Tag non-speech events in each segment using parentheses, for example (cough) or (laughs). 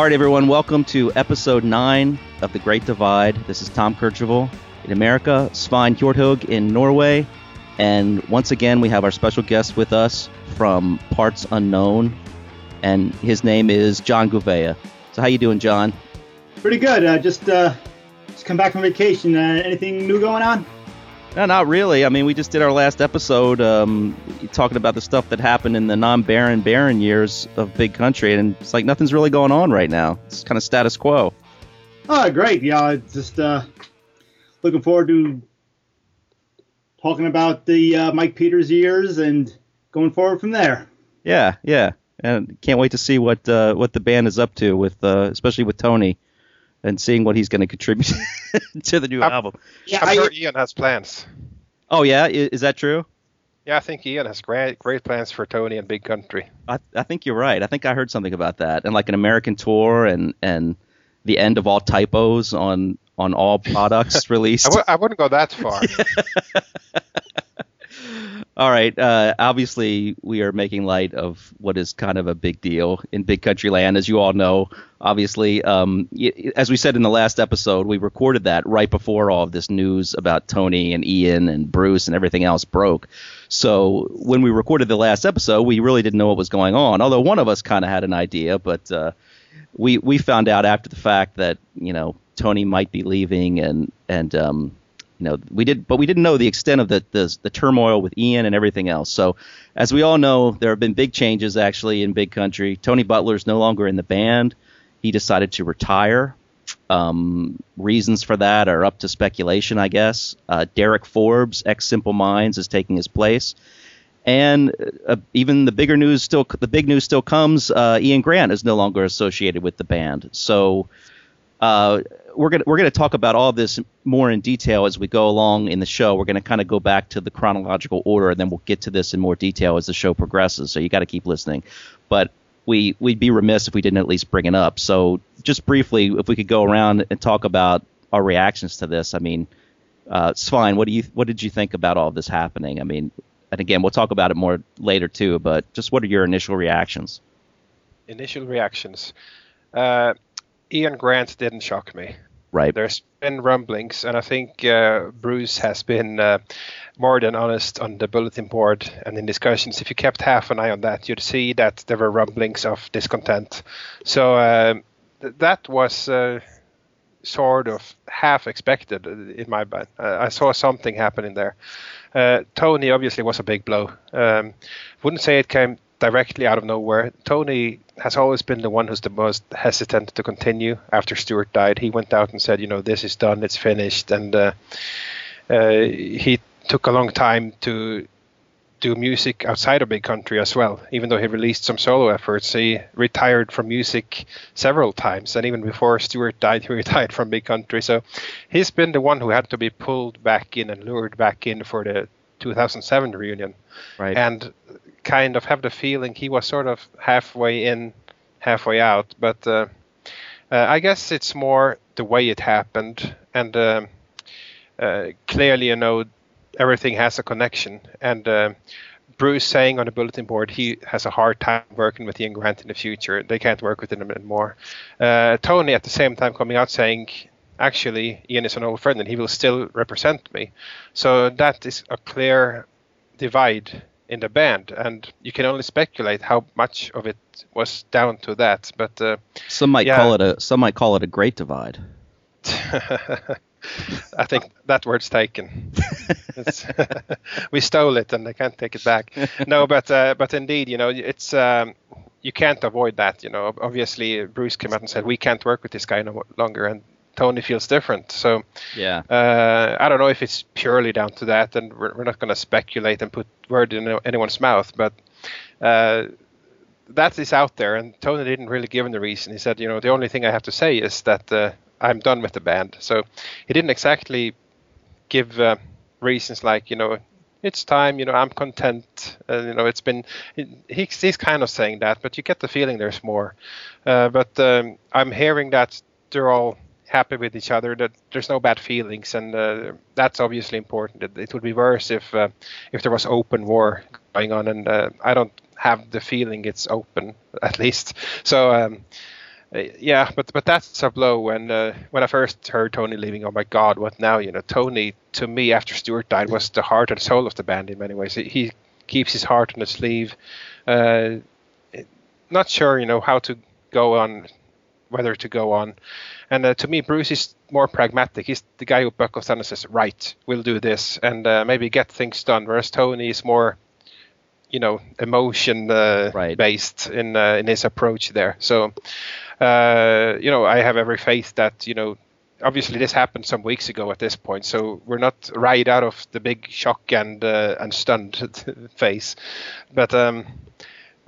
All right, everyone, welcome to episode 9 of The Great Divide. This is Tom Kercheval in America, Svein Hjorthog in Norway, and once again, we have our special guest with us from Parts Unknown, and his name is John Gouveia. So how you doing, John? Pretty good. Uh, just uh, just come back from vacation. Uh, anything new going on? No, not really. I mean, we just did our last episode um, talking about the stuff that happened in the non-Baron Baron years of Big Country, and it's like nothing's really going on right now. It's kind of status quo. Oh, great. Yeah, just uh, looking forward to talking about the uh, Mike Peters years and going forward from there. Yeah, yeah, and can't wait to see what uh, what the band is up to with, uh, especially with Tony and seeing what he's going to contribute (laughs) to the new I'm, album. Yeah, I'm I, sure Ian has plans. Oh yeah, is that true? Yeah, I think Ian has great great plans for Tony and Big Country. I, I think you're right. I think I heard something about that, and like an American tour, and and the end of all typos on on all products (laughs) released. I w- I wouldn't go that far. (laughs) All right. Uh, obviously, we are making light of what is kind of a big deal in big country land, as you all know. Obviously, um, as we said in the last episode, we recorded that right before all of this news about Tony and Ian and Bruce and everything else broke. So when we recorded the last episode, we really didn't know what was going on. Although one of us kind of had an idea, but uh, we we found out after the fact that you know Tony might be leaving and and um, you know, we did, but we didn't know the extent of the, the, the turmoil with Ian and everything else. So, as we all know, there have been big changes actually in Big Country. Tony Butler is no longer in the band. He decided to retire. Um, reasons for that are up to speculation, I guess. Uh, Derek Forbes, ex Simple Minds, is taking his place, and uh, even the bigger news still, the big news still comes. Uh, Ian Grant is no longer associated with the band. So uh, we're gonna we're gonna talk about all this more in detail as we go along in the show. We're gonna kind of go back to the chronological order, and then we'll get to this in more detail as the show progresses. So you got to keep listening. But we we'd be remiss if we didn't at least bring it up. So just briefly, if we could go around and talk about our reactions to this. I mean, uh, Svein, what do you what did you think about all of this happening? I mean, and again, we'll talk about it more later too. But just what are your initial reactions? Initial reactions. Uh, Ian Grant didn't shock me. Right. There's been rumblings, and I think uh, Bruce has been uh, more than honest on the bulletin board and in discussions. If you kept half an eye on that, you'd see that there were rumblings of discontent. So uh, th- that was uh, sort of half expected in my mind. Uh, I saw something happening there. Uh, Tony obviously was a big blow. Um, wouldn't say it came directly out of nowhere. Tony has always been the one who's the most hesitant to continue after Stuart died. He went out and said, you know, this is done, it's finished, and uh, uh, he took a long time to do music outside of Big Country as well. Even though he released some solo efforts, he retired from music several times, and even before Stuart died, he (laughs) retired from Big Country. So he's been the one who had to be pulled back in and lured back in for the 2007 reunion. Right. And kind of have the feeling he was sort of halfway in, halfway out. But uh, uh, I guess it's more the way it happened, and uh, uh clearly, you know, everything has a connection. And uh, Bruce saying on the bulletin board he has a hard time working with Ian Grant in the future. They can't work with him anymore. Uh, Tony at the same time coming out saying actually Ian is an old friend and he will still represent me. So that is a clear divide in the band, and you can only speculate how much of it was down to that. But uh, some might yeah. call it a some might call it a great divide. (laughs) I think that word's taken. (laughs) (laughs) we stole it, and they can't take it back. No, but uh, but indeed, you know, it's um, you can't avoid that. You know, obviously, Bruce came out and said we can't work with this guy no longer, and Tony feels different. So yeah, uh, I don't know if it's purely down to that, and we're, we're not going to speculate and put word in anyone's mouth, but uh, that is out there. And Tony didn't really give him the reason. He said, you know, the only thing I have to say is that uh, I'm done with the band. So he didn't exactly give uh, reasons like, you know, it's time, you know, I'm content. Uh, you know, it's been, he, he's kind of saying that, but you get the feeling there's more. Uh, but um, I'm hearing that they're all happy with each other, that there's no bad feelings, and uh, that's obviously important. It, it, would be worse if uh, if there was open war going on, and uh, I don't have the feeling it's open, (laughs) at least. So um, Uh, yeah, but but that's a blow. When uh, when I first heard Tony leaving, oh my God, what now? You know, Tony to me after Stuart died was the heart and soul of the band in many ways. He, he keeps his heart on his sleeve. Uh, not sure, you know, how to go on, whether to go on. And uh, to me, Bruce is more pragmatic. He's the guy who buckles down and says, "Right, we'll do this," and uh, maybe get things done. Whereas Tony is more, you know, emotion uh, Right. based in uh, in his approach there. So, uh, you know, I have every faith that you know. Obviously, this happened some weeks ago at this point, so we're not right out of the big shock and uh, and stunned (laughs) phase. But um,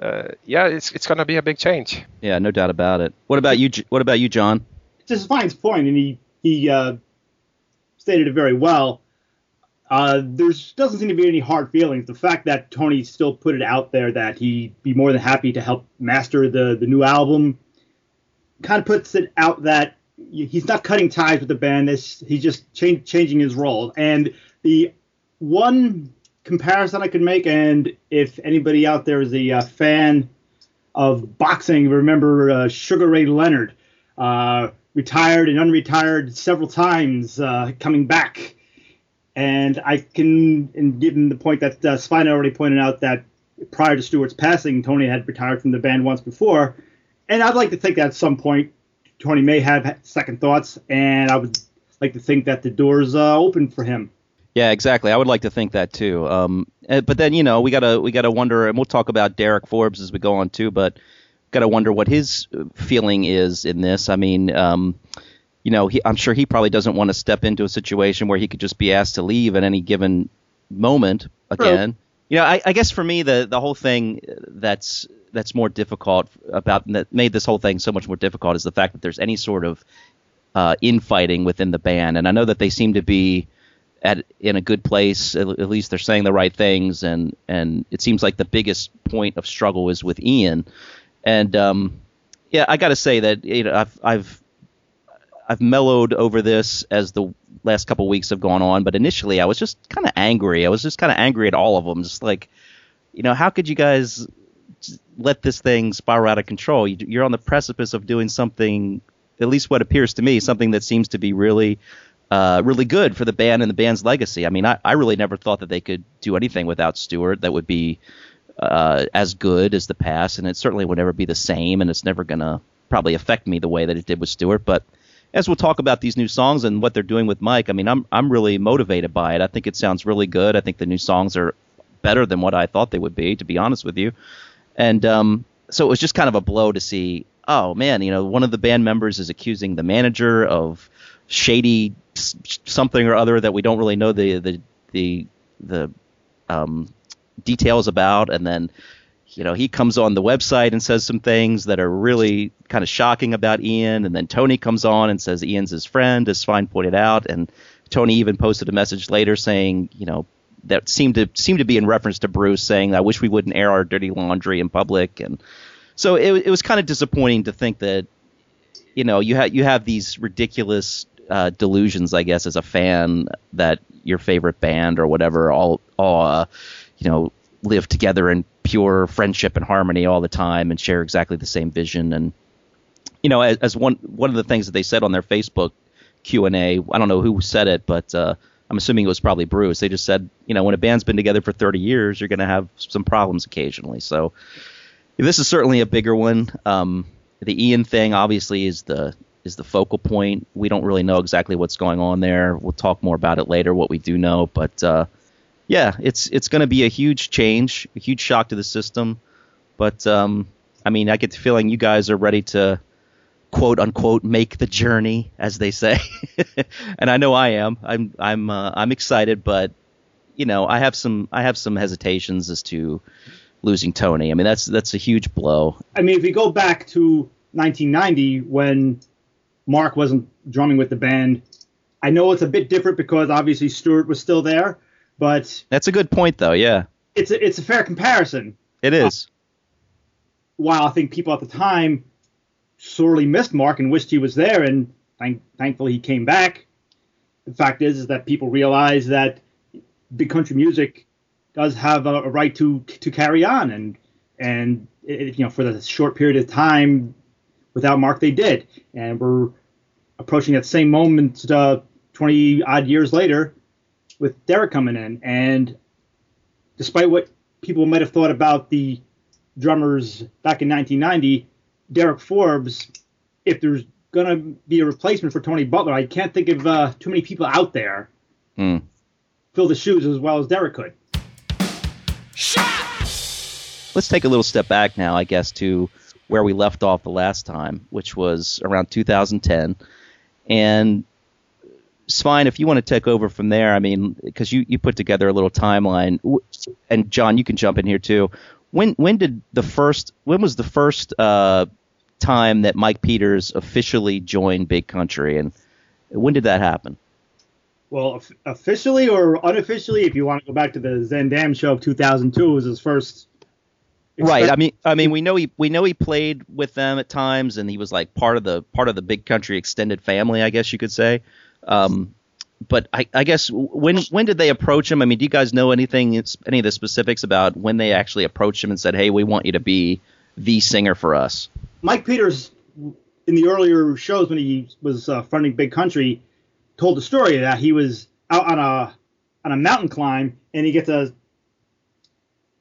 uh, yeah, it's it's gonna be a big change. Yeah, no doubt about it. What about you? What about you, John? just Svein's point, and he he uh, stated it very well. Uh, there doesn't seem to be any hard feelings. The fact that Tony still put it out there that he'd be more than happy to help master the the new album kind of puts it out that he's not cutting ties with the band. This he's just change, changing his role. And the one comparison I could make, and if anybody out there is a uh, fan of boxing, remember uh, Sugar Ray Leonard, uh, retired and unretired several times, uh, coming back. And I can, and given the point that uh, Svein already pointed out that prior to Stuart's passing, Tony had retired from the band once before. And I'd like to think that at some point, Tony may have second thoughts, and I would like to think that the door's uh, open for him. Yeah, exactly. I would like to think that too. Um, eh, but then you know we gotta we gotta wonder, and we'll talk about Derek Forbes as we go on too. But gotta wonder what his uh, feeling is in this. I mean, um, you know, he, I'm sure he probably doesn't want to step into a situation where he could just be asked to leave at any given moment again. You know, I, I guess for me the the whole thing that's that's more difficult about that made this whole thing so much more difficult is the fact that there's any sort of uh, infighting within the band, and I know that they seem to be at in a good place. At, at least they're saying the right things, and and it seems like the biggest point of struggle is with Ian. And um, yeah, I got to say that you know I've I've I've mellowed over this as the last couple weeks have gone on, but initially I was just kind of angry. I was just kind of angry at all of them, just like you know how could you guys let this thing spiral out of control? You, you're on the precipice of doing something, at least what appears to me, something that seems to be really uh, really good for the band and the band's legacy. I mean, I, I really never thought that they could do anything without Stuart that would be uh, as good as the past, and it certainly would never be the same, and it's never gonna probably affect me the way that it did with Stuart. But as we'll talk about these new songs and what they're doing with Mike, I mean, I'm I'm really motivated by it. I think it sounds really good. I think the new songs are better than what I thought they would be, to be honest with you. And um, so it was just kind of a blow to see. Oh man, you know, one of the band members is accusing the manager of shady something or other that we don't really know the the the the um, details about, and then you know he comes on the website and says some things that are really kind of shocking about Ian, and then Tony comes on and says Ian's his friend, as Svein pointed out, and Tony even posted a message later saying, you know, that seemed to seemed to be in reference to Bruce saying, "I wish we wouldn't air our dirty laundry in public," and so it, it was kind of disappointing to think that you know you have you have these ridiculous uh, delusions, I guess, as a fan that your favorite band or whatever all all uh, you know live together in pure friendship and harmony all the time and share exactly the same vision and you know as, as one one of the things that they said on their Facebook Q and A, I don't know who said it, but uh, I'm assuming it was probably Bruce. They just said, you know, when a band's been together for 30 years, you're going to have some problems occasionally. So this is certainly a bigger one. Um, the Ian thing obviously is the is the focal point. We don't really know exactly what's going on there. We'll talk more about it later. What we do know, but uh, yeah, it's it's going to be a huge change, a huge shock to the system. But um, I mean, I get the feeling you guys are ready to quote unquote make the journey, as they say, (laughs) and I know I am. I'm I'm uh, I'm excited, but you know, I have some I have some hesitations as to losing Tony. I mean, that's that's a huge blow. I mean, if we go back to 1990 when Mark wasn't drumming with the band, I know it's a bit different because obviously Stuart was still there, but That's a good point, though. Yeah, it's a, it's a fair comparison. it is. Uh, while I think people at the time sorely missed Mark and wished he was there, and thank, thankfully he came back. The fact is, is that people realize that big country music does have a, a right to to carry on, and and it, you know for the short period of time without Mark they did, and we're approaching that same moment uh, 20 odd years later with Derek coming in. And despite what people might have thought about the drummers back in 1990, Derek Forbes, if there's going to be a replacement for Tony Butler, I can't think of uh, too many people out there mm. fill the shoes as well as Derek could. Let's take a little step back now, I guess, to where we left off the last time, which was around 2010. And Svein, if you want to take over from there, I mean, because you, you put together a little timeline, and John, you can jump in here too. When when did the first when was the first uh, time that Mike Peters officially joined Big Country, and when did that happen? Well, officially or unofficially, if you want to go back to the Zaandam show of 2002, it was his first. Right. I mean, I mean, we know he we know he played with them at times, and he was like part of the part of the Big Country extended family, I guess you could say. Um, but I, I, guess when when did they approach him? I mean, do you guys know anything, any of the specifics about when they actually approached him and said, "Hey, we want you to be the singer for us"? Mike Peters, in the earlier shows when he was uh, fronting Big Country, told the story that he was out on a on a mountain climb and he gets a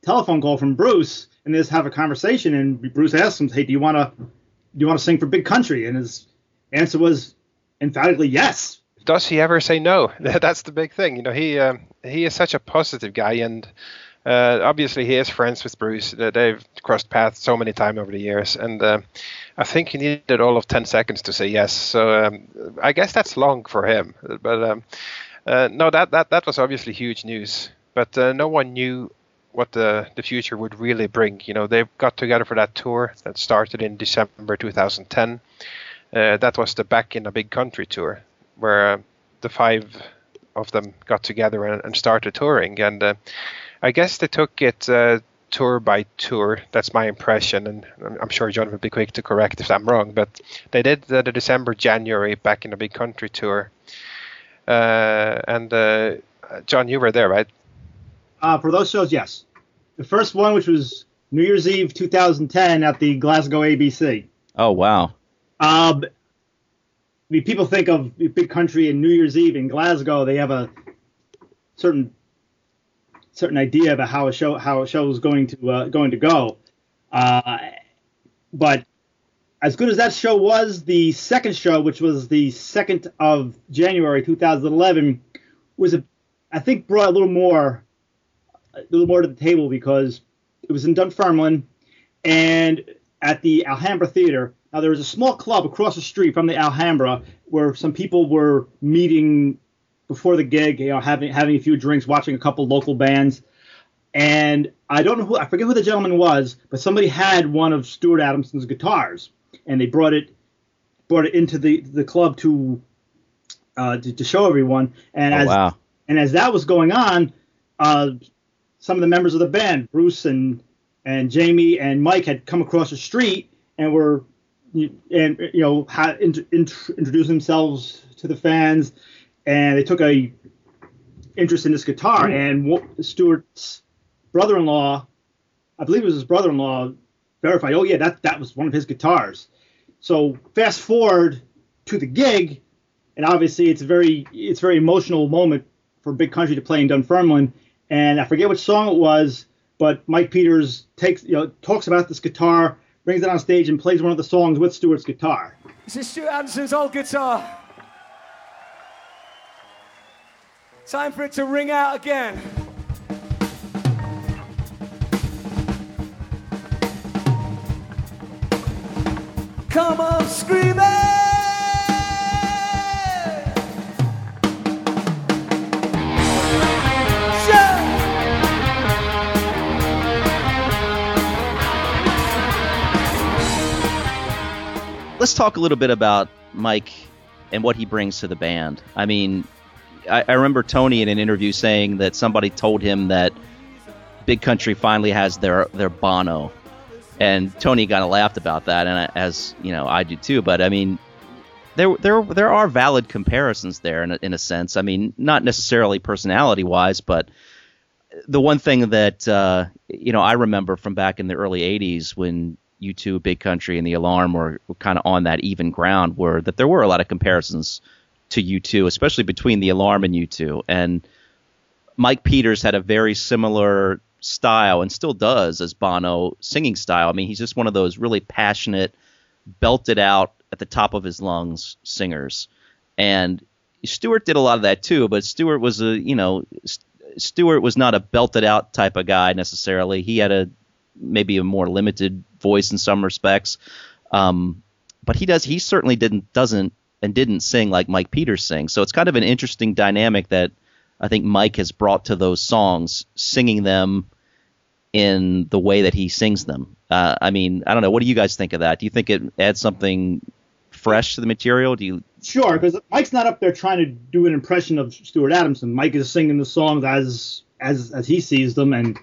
telephone call from Bruce and they just have a conversation and Bruce asks him, "Hey, do you want to do you want to sing for Big Country?" And his answer was emphatically yes does he ever say no? (laughs) That's the big thing. You know, he uh, he is such a positive guy, and uh, obviously he is friends with Bruce. They've crossed paths so many times over the years, and uh, I think he needed all of ten seconds to say yes. So um, I guess that's long for him. But um, uh, no, that, that that was obviously huge news. But uh, no one knew what the the future would really bring. You know, they got together for that tour that started in December 2010. Uh, that was the Back in a Big Country tour where uh, the five of them got together and, and started touring. And uh, I guess they took it uh, tour by tour. That's my impression, and I'm sure John will be quick to correct if I'm wrong. But they did the, the December, January back in a big country tour. Uh, and uh, John, you were there, right? Uh, for those shows, yes. The first one, which was New Year's Eve 2010 at the Glasgow ABC. Oh wow. Um, I mean, people think of big country and New Year's Eve in Glasgow. They have a certain certain idea about how a show how a show is going to uh, going to go. Uh, but as good as that show was, the second show, which was the second of January 2011, was a I think brought a little more a little more to the table because it was in Dunfermline and at the Alhambra Theater now, there was a small club across the street from the Alhambra where some people were meeting before the gig, you know, having having a few drinks, watching a couple local bands. And I don't know who, I forget who the gentleman was, but somebody had one of Stuart Adamson's guitars, and they brought it brought it into the the club to uh, to, to, show everyone. And oh, as wow. and as that was going on, uh, some of the members of the band, Bruce and and Jamie and Mike, had come across the street and were and you know had int- int- introduced themselves to the fans, and they took a interest in this guitar. And Stuart's brother-in-law, I believe it was his brother-in-law, verified. Oh yeah, that that was one of his guitars. So fast forward to the gig, and obviously it's a very it's a very emotional moment for Big Country to play in Dunfermline. And I forget which song it was, but Mike Peters takes you know talks about this guitar brings it on stage and plays one of the songs with Stuart's guitar. This is Stuart Adamson's old guitar. Time for it to ring out again. Come on, screaming! Let's talk a little bit about Mike and what he brings to the band. I mean, I, I, remember Tony in an interview saying that somebody told him that Big Country finally has their their Bono, and Tony kind of laughed about that, and I, as you know, I do too. But I mean, there there there are valid comparisons there in a, in a sense. I mean, not necessarily personality wise, but the one thing that uh, you know I remember from back in the early '80s when U2, Big Country, and the Alarm were, were kind of on that even ground, were that there were a lot of comparisons to U2, especially between the Alarm and U2. And Mike Peters had a very similar style and still does as Bono singing style. I mean, he's just one of those really passionate, belted out at the top of his lungs singers. And Stuart did a lot of that too, but Stuart was a, you know, Stuart was not a belted out type of guy necessarily. He had a maybe a more limited voice in some respects. Um, but he does he certainly didn't doesn't and didn't sing like Mike Peters sings. So it's kind of an interesting dynamic that I think Mike has brought to those songs, singing them in the way that he sings them. Uh, I mean, I don't know. What do you guys think of that? Do you think it adds something fresh to the material? Do you? Sure, because Mike's not up there trying to do an impression of Stuart Adamson. Mike is singing the songs as as as he sees them and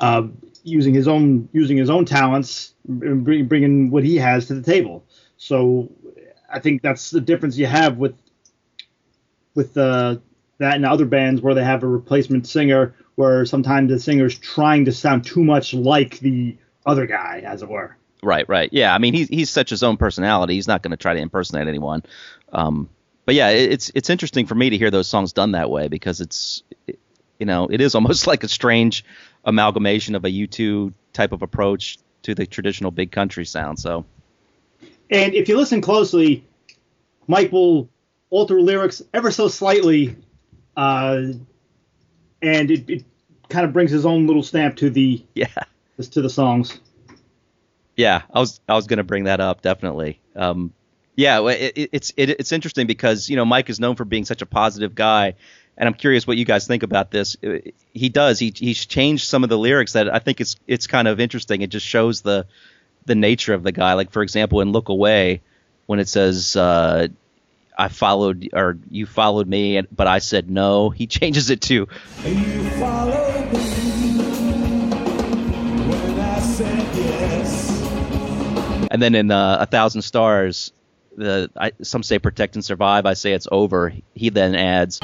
uh, using his own using his own talents, and bring, bringing what he has to the table. So I think that's the difference you have with with uh, that and other bands where they have a replacement singer, where sometimes the singer's trying to sound too much like the other guy, as it were. Right, right. Yeah, I mean he's he's such his own personality. He's not going to try to impersonate anyone. Um, but yeah, it, it's it's interesting for me to hear those songs done that way because it's it, you know it is almost (laughs) like a strange amalgamation of a U2 type of approach to the traditional big country sound. So, and if you listen closely, Mike will alter lyrics ever so slightly, uh, and it, it kind of brings his own little stamp to the yeah (laughs) to the songs. Yeah, I was I was going to bring that up definitely. Um, yeah, it, it, it's it, it's interesting because you know Mike is known for being such a positive guy, and I'm curious what you guys think about this. He does he he's changed some of the lyrics that I think it's it's kind of interesting. It just shows the the nature of the guy. Like for example, in Look Away, when it says uh, I followed or you followed me, but I said no, he (laughs) changes it to You followed me when I said yes. And then in uh, A Thousand Stars, the I, some say protect and survive. I say it's over. He then adds.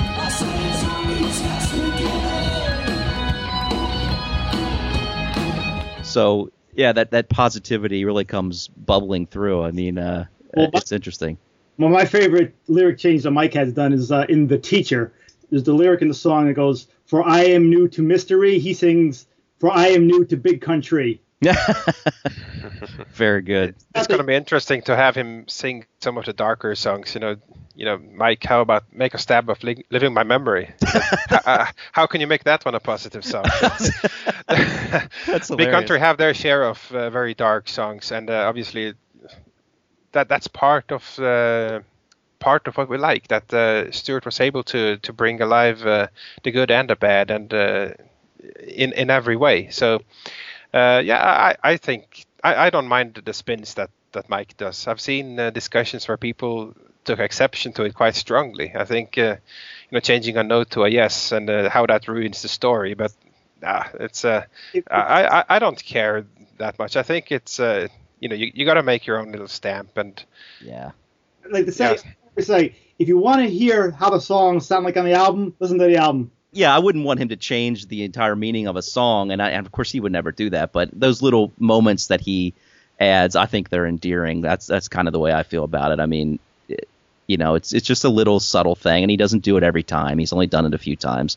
So yeah, that that positivity really comes bubbling through. I mean, uh, well, it's interesting. Well, my favorite lyric change that Mike has done is uh, in The Teacher. There's the lyric in the song that goes, "For I am new to mystery." He sings, "For I am new to big country." (laughs) Very good. It's going to be interesting to have him sing some of the darker songs. You know, you know, Mike. How about make a stab of li- living my memory? (laughs) how, uh, how, can you make that one a positive song? (laughs) that's Big Country have their share of uh, very dark songs, and uh, obviously that that's part of uh, part of what we like. That uh, Stuart was able to to bring alive uh, the good and the bad, and in in every way. So uh, yeah, I, I think I, I don't mind the spins that, that Mike does. I've seen uh, discussions where people took exception to it quite strongly. I think uh, you know changing a no to a yes and uh, how that ruins the story. But uh, it's uh, I, I I don't care that much. I think it's uh, you know you, you got to make your own little stamp and yeah. Like the say, yeah. it's like if you want to hear how the songs sound like on the album, listen to the album yeah, I wouldn't want him to change the entire meaning of a song, and, I, and of course he would never do that. But those little moments that he adds, I think they're endearing. That's that's kind of the way I feel about it. I mean, it, you know, it's it's just a little subtle thing, and he doesn't do it every time. He's only done it a few times,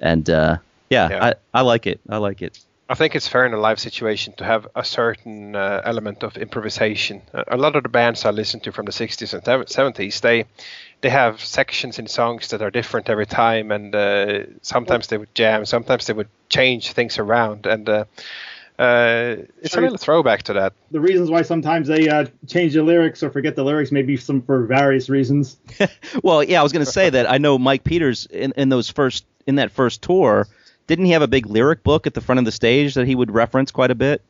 and uh, yeah, yeah, I I like it. I like it. I think it's fair in a live situation to have a certain uh, element of improvisation. A lot of the bands I listen to from the 60s and 70s, they they have sections in songs that are different every time, and uh, sometimes they would jam, sometimes they would change things around, and uh, uh, it's sure. a little throwback to that. The reasons why sometimes they uh, change the lyrics or forget the lyrics may be some for various reasons. (laughs) well, yeah, I was going to say that I know Mike Peters in, in those first in that first tour. Didn't he have a big lyric book at the front of the stage that he would reference quite a bit?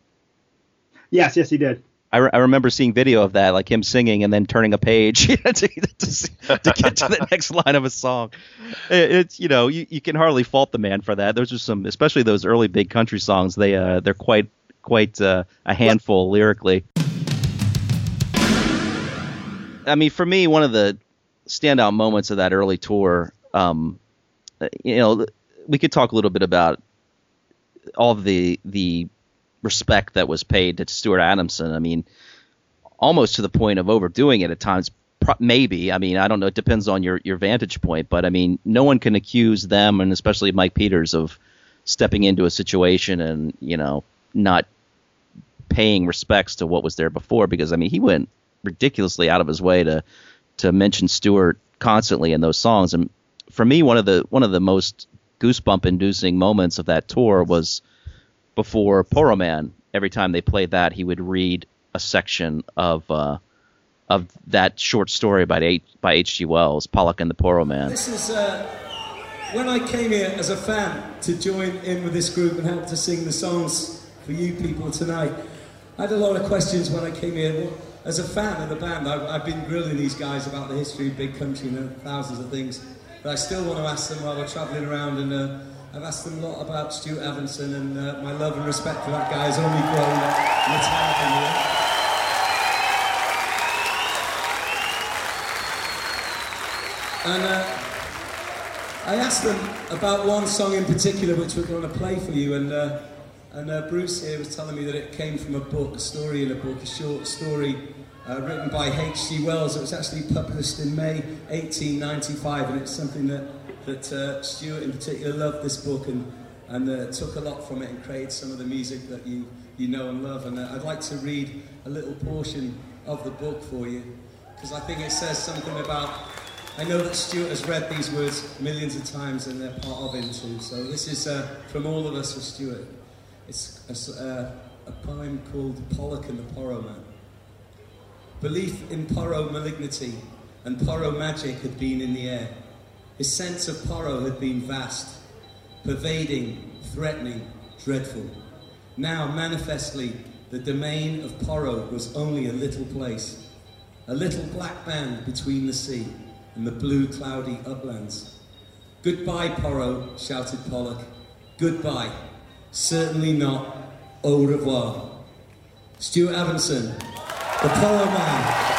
Yes, yes, he did. I, re- I remember seeing video of that, like him singing and then turning a page (laughs) to, to, to, get to the next line of a song. It, it's you know you, you can hardly fault the man for that. Those are some, especially those early big country songs. They uh, they're quite quite uh, a handful lyrically. I mean, for me, one of the standout moments of that early tour, um, you know, we could talk a little bit about all the the respect that was paid to Stuart Adamson. I mean, almost to the point of overdoing it at times. Maybe. I mean, I don't know. It depends on your, your vantage point. But I mean, no one can accuse them, and especially Mike Peters, of stepping into a situation and, you know, not paying respects to what was there before because I mean he went ridiculously out of his way to to mention Stuart constantly in those songs and for me one of the one of the most goosebump inducing moments of that tour was before Porroh Man every time they played that he would read a section of uh, of that short story by H, by H.G. Wells Pollock and the Porroh Man This is uh, when I came here as a fan to join in with this group and help to sing the songs for you people tonight I had a lot of questions when I came here. As a fan of the band, I've, I've been grilling these guys about the history of Big Country and thousands of things. But I still want to ask them while we're travelling around, and uh, I've asked them a lot about Stuart Adamson, and uh, my love and respect for that guy has only grown the time. And uh, I asked them about one song in particular, which we're going to play for you, and. Uh, and uh, Bruce here was telling me that it came from a book, a story in a book, a short story uh, written by H.G. Wells. It was actually published in May 1895, and it's something that, that uh, Stuart in particular loved this book and, and uh, took a lot from it and created some of the music that you, you know and love. And uh, I'd like to read a little portion of the book for you, because I think it says something about I know that Stuart has read these words millions of times and they're part of him too. So this is uh, from all of us for Stuart. It's a, uh, a poem called Pollock and the Porroh Man. Belief in Porroh malignity and Porroh magic had been in the air. His sense of Porroh had been vast, pervading, threatening, dreadful. Now, manifestly, the domain of Porroh was only a little place, a little black band between the sea and the blue, cloudy uplands. Goodbye, Porroh, shouted Pollock. Goodbye. Certainly not au revoir. Stuart Adamson, the Porroh Man.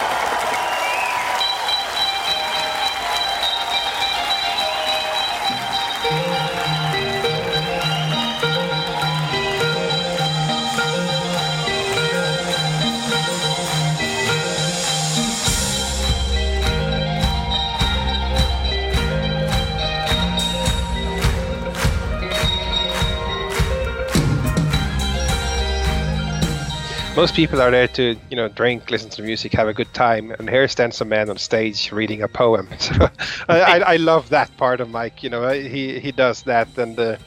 Most people are there to you know drink, listen to music, have a good time, and here stands a man on stage reading a poem. (laughs) So I, I, love that part of Mike. You know, he he does that, and uh,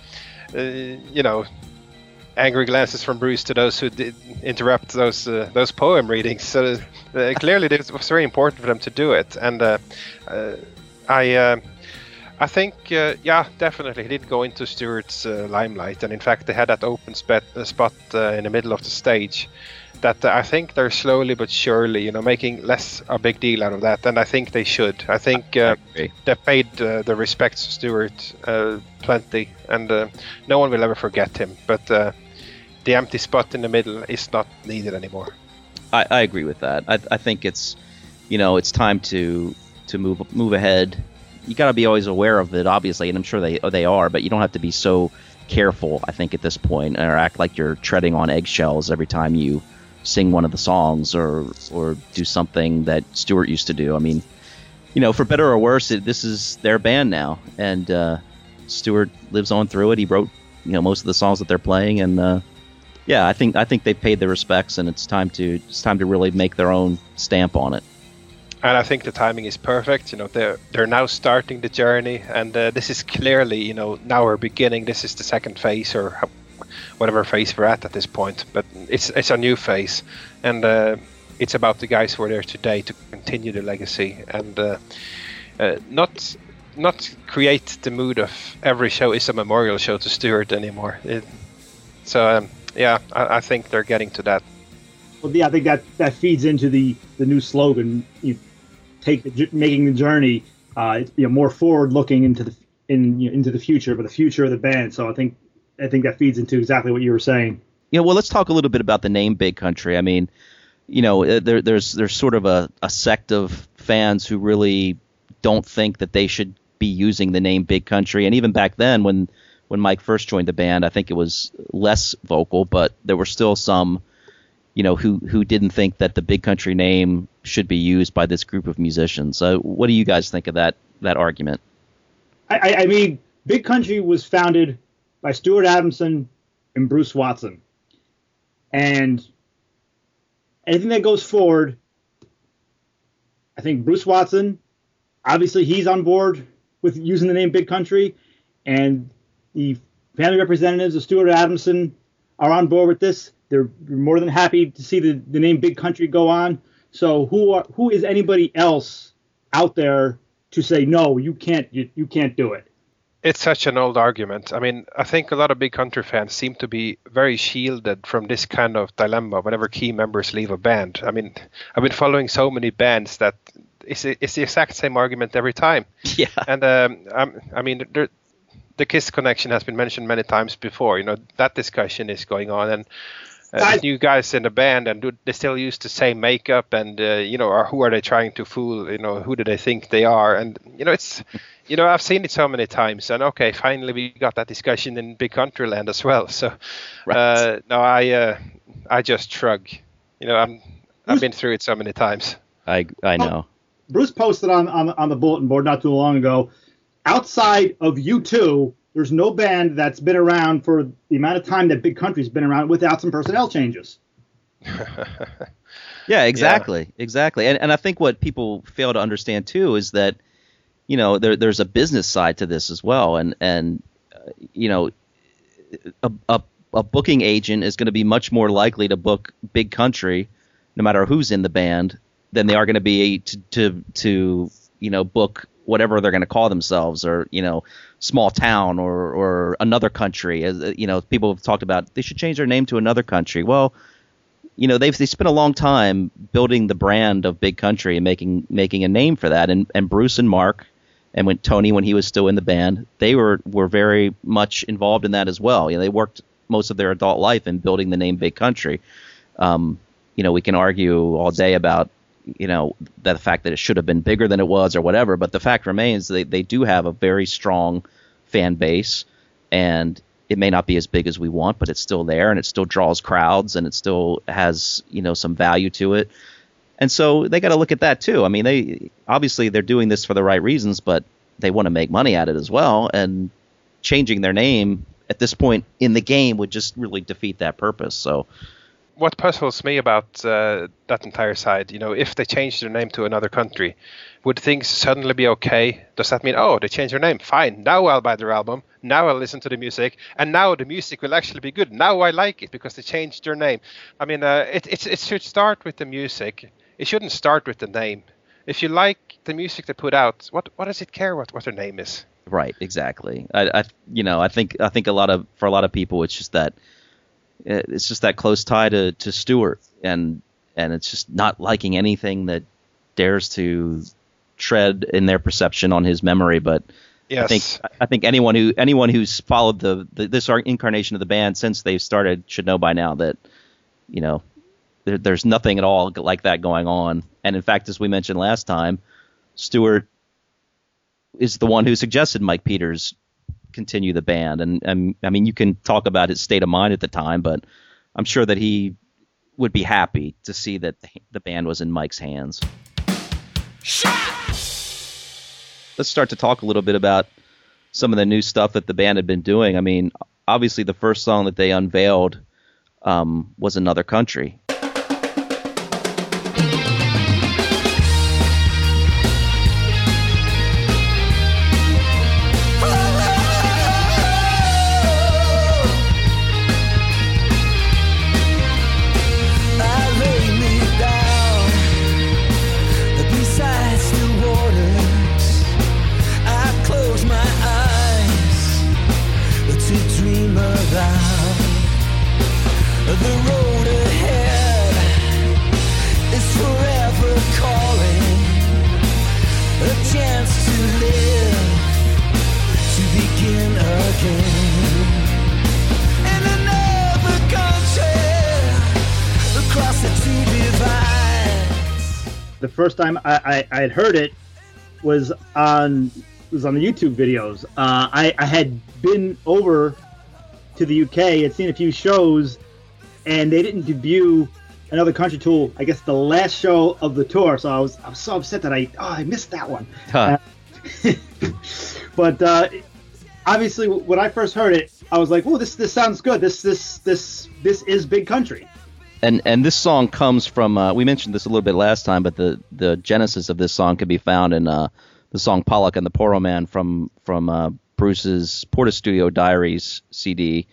uh, you know, angry glances from Bruce to those who did interrupt those uh, those poem readings. So uh, clearly, it was very important for them to do it, and uh, uh, I. I think, uh, yeah, definitely. He did go into Stuart's uh, limelight, and in fact, they had that open spot, uh, spot in the middle of the stage that I think they're slowly but surely, you know, making less a big deal out of that, and I think they should. I think uh, they paid uh, the respect to Stuart uh, plenty, and uh, no one will ever forget him. But uh, the empty spot in the middle is not needed anymore. I, I agree with that. I, I, think it's, you know, it's time to to move move ahead. You got to be always aware of it, obviously, and I'm sure they they are, but you don't have to be so careful. I think at this point, or act like you're treading on eggshells every time you sing one of the songs or or do something that Stuart used to do. I mean, you know, for better or worse, it, this is their band now, and uh, Stuart lives on through it. He wrote, you know, most of the songs that they're playing, and uh, yeah, I think I think they've paid their respects, and it's time to it's time to really make their own stamp on it. And I think the timing is perfect. You know, they're they're now starting the journey, and uh, this is clearly, you know, now we're beginning. This is the second phase, or whatever phase we're at at this point. But it's it's a new phase, and uh, it's about the guys who are there today to continue the legacy and uh, uh, not not create the mood of every show is a memorial show to Stuart anymore. It, so um, yeah, I, I, think they're getting to that. Well, yeah, I think that that feeds into the the new slogan. You take the, making the journey, uh, you know, more forward looking into the in you know, into the future, but the future of the band. So I think I think that feeds into exactly what you were saying. Yeah, well, let's talk a little bit about the name Big Country. I mean, you know, uh, there, there's there's sort of a, a sect of fans who really don't think that they should be using the name Big Country, and even back then when when Mike first joined the band. I think it was less vocal, but there were still some, you know, who who didn't think that the Big Country name should be used by this group of musicians. So, what do you guys think of that that argument? I, I, I mean, Big Country was founded by Stuart Adamson and Bruce Watson, and anything that goes forward, I think Bruce Watson, obviously, he's on board with using the name Big Country, and the family representatives of Stuart Adamson are on board with this. They're more than happy to see the, the name Big Country go on. So who are, who is anybody else out there to say no? You can't you, you can't do it. It's such an old argument. I mean, I think a lot of big country fans seem to be very shielded from this kind of dilemma whenever key members leave a band. I mean, I've been following so many bands that it's, it's the exact same argument every time. (laughs) Yeah. And um, I'm, I mean, there, the Kiss connection has been mentioned many times before. You know, that discussion is going on, and uh, I- new guys in the band, and do they still use the same makeup? And uh, you know, or who are they trying to fool? You know, who do they think they are? And you know, it's you know, I've seen it so many times, and okay, finally we got that discussion in Big Country Land as well. So, Right. uh, no, I uh, I just shrug. You know, I'm I've been through it so many times. I I know. Bruce posted on, on on the bulletin board not too long ago. Outside of U2, there's no band that's been around for the amount of time that Big Country's been around without some personnel changes. (laughs) Yeah, exactly, exactly. And and I think what people fail to understand too is that you know there there's a business side to this as well, and and uh, you know a, a a booking agent is going to be much more likely to book Big Country, no matter who's in the band, than they are going to be to to to you know book whatever they're going to call themselves or you know small town or or another country. As you know people have talked about they should change their name to another country. Well you know they've they spent a long time building the brand of big country and making making a name for that. And and Bruce and Mark and when Tony when he was still in the band they were were very much involved in that as well. You know they worked most of their adult life in building the name big country. Um you know we can argue all day about you know the fact that it should have been bigger than it was or whatever but the fact remains they they do have a very strong fan base and it may not be as big as we want, but it's still there and it still draws crowds and it still has you know some value to it. And so they got to look at that too. I mean, they obviously they're doing this for the right reasons, but they want to make money at it as well. And changing their name at this point in the game would just really defeat that purpose. So what puzzles me about uh, that entire side, you know, if they change their name to another country, would things suddenly be okay? Does that mean, oh, they changed their name? Fine, now I'll buy their album, now I'll listen to the music, and now the music will actually be good. Now I like it because they changed their name. I mean, uh, it, it, it should start with the music. It shouldn't start with the name. If you like the music they put out, what what does it care what, what their name is? Right, exactly. I, I, you know, I think I think a lot of for a lot of people, it's just that it's just that close tie to to Stuart, and and it's just not liking anything that dares to tread in their perception on his memory. But Yes. I think I think anyone who anyone who's followed the, the this incarnation of the band since they started should know by now that you know there, there's nothing at all like that going on. And in fact, as we mentioned last time, Stuart is the one who suggested Mike Peters continue the band. And, and I mean, you can talk about his state of mind at the time, but I'm sure that he would be happy to see that the, the band was in Mike's hands. Let's start to talk a little bit about some of the new stuff that the band had been doing. I mean, obviously, the first song that they unveiled um, was Another Country. First time I, I, I had heard it was on was on the YouTube videos. Uh, I, I had been over to the UK, had seen a few shows, and they didn't debut another country tool. I guess the last show of the tour. So I was I was so upset that I oh I missed that one. Huh. (laughs) but uh, obviously, when I first heard it, I was like, "Oh, this this sounds good. This this this this is big country." And and this song comes from uh, we mentioned this a little bit last time, but the the genesis of this song can be found in uh, the song Pollock and the Poor Man from from uh, Bruce's Porta Studio Diaries CD.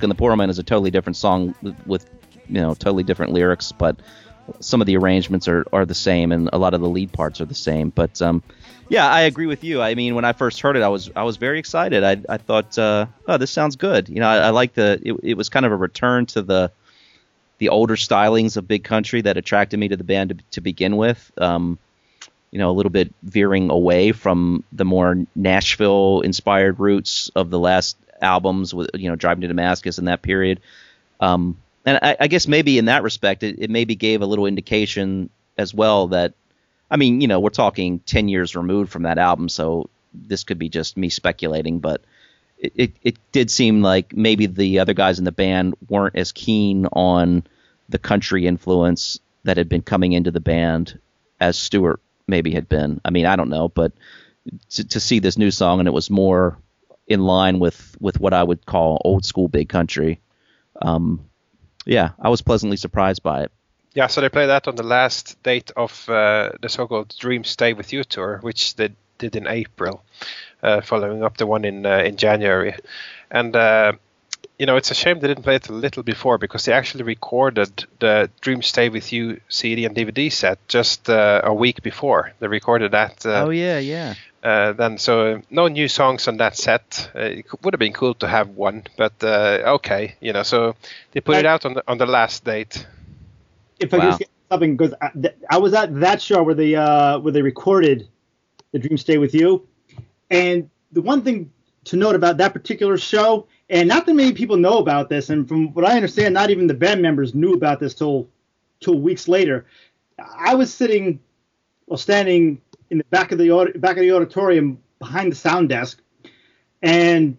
Pollock and the Poor Man is a totally different song with, with you know totally different lyrics, but some of the arrangements are, are the same and a lot of the lead parts are the same. But um, yeah, I agree with you. I mean, when I first heard it, I was I was very excited. I, I thought, uh, oh, this sounds good. You know, I, I like the it, it was kind of a return to the the older stylings of Big Country that attracted me to the band to, to begin with. Um, you know, a little bit veering away from the more Nashville inspired roots of the last albums with you know Driving to Damascus in that period. Um, and I, I guess maybe in that respect, it, it maybe gave a little indication as well that, I mean, you know, we're talking ten years removed from that album, so this could be just me speculating, but it, it, it did seem like maybe the other guys in the band weren't as keen on the country influence that had been coming into the band as Stuart maybe had been. I mean, I don't know, but to, to see this new song and it was more in line with with what I would call old school big country. Um, yeah, I was pleasantly surprised by it. Yeah, so they played that on the last date of uh, the so-called Dream Stay with You tour, which they did in April, uh, following up the one in uh, in January. And uh, you know, it's a shame they didn't play it a little before because they actually recorded the Dream Stay with You CD and DVD set just uh, a week before. They recorded that. Uh, oh yeah, yeah. Uh, then so no new songs on that set. Uh, it would have been cool to have one, but uh, okay, you know. So they put it out on the on the last date. if I Wow. could just get something because I, th- I was at that show where they uh, where they recorded the Dream Stay with You, and the one thing to note about that particular show, and not that many people know about this, and from what I understand, not even the band members knew about this till till weeks later. I was sitting, well, standing in the back of the back of the auditorium behind the sound desk, and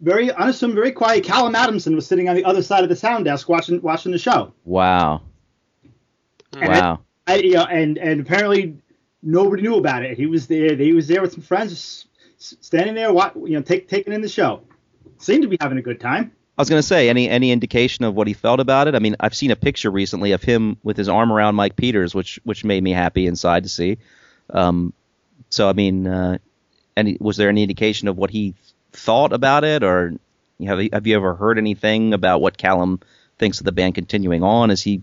very unassuming, very quiet. Callum Adamson was sitting on the other side of the sound desk watching watching the show. Wow. And Wow. I, you know, and and apparently nobody knew about it. He was there. He was there with some friends, standing there, you know, take, taking in the show. Seemed to be having a good time. I was going to say any any indication of what he felt about it. I mean, I've seen a picture recently of him with his arm around Mike Peters, which which made me happy inside to see. Um, so I mean, uh, any was there any indication of what he thought about it, or you have have you ever heard anything about what Callum thinks of the band continuing on? Is he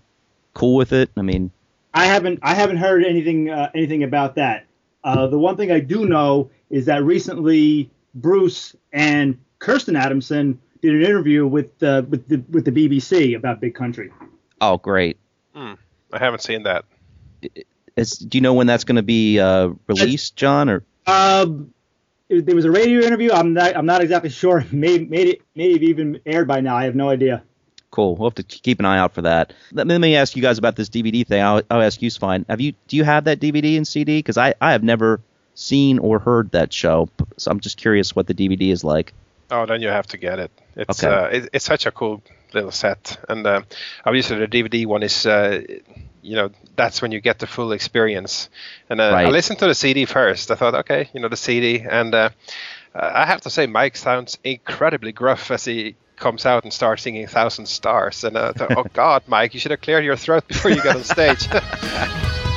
cool with it? I mean, I haven't I haven't heard anything uh, anything about that. Uh, the one thing I do know is that recently Bruce and Kirsten Adamson did an interview with uh, with the with the BBC about Big Country. oh great. I haven't seen that. Is, do you know when that's going to be uh, released, John? Or Um, it- there was a radio interview. I'm not I'm not exactly sure. Maybe made it maybe even aired by now. I have no idea. Cool. We'll have to keep an eye out for that. Let let me ask you guys about this DVD thing. I'll, I'll ask you, Svein. Have you do you have that DVD and CD? Because I, I have never seen or heard that show, so I'm just curious what the DVD is like. Oh, then you have to get it. It's Okay. uh, it, it's such a cool little set, and uh, obviously the DVD one is, uh, you know, that's when you get the full experience. And uh, I listened to the CD first. I thought, okay, you know, the CD, and uh, I have to say, Mike sounds incredibly gruff as he comes out and starts singing Thousand Stars. And uh, I thought, oh (laughs) God, Mike, you should have cleared your throat before you got on stage. (laughs)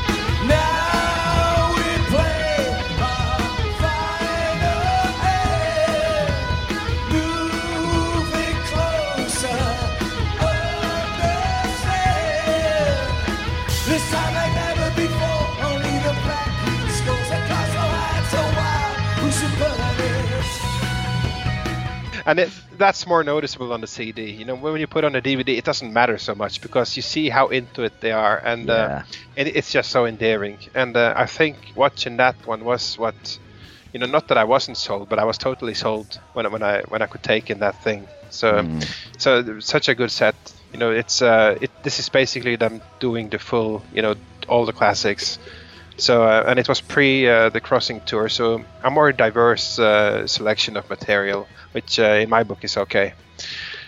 and it, that's more noticeable on the CD. You know, when you put on a DVD, it doesn't matter so much because you see how into it they are, and uh, Yeah. and it's just so endearing. And uh, I think watching that one was what, you know, not that I wasn't sold, but I was totally sold when I- when I when I could take in that thing. So Mm. so such a good set. You know, it's uh, it this is basically them doing the full, you know, all the classics. So uh, and it was pre uh, the crossing tour, so a more diverse uh, selection of material, which uh, in my book is okay.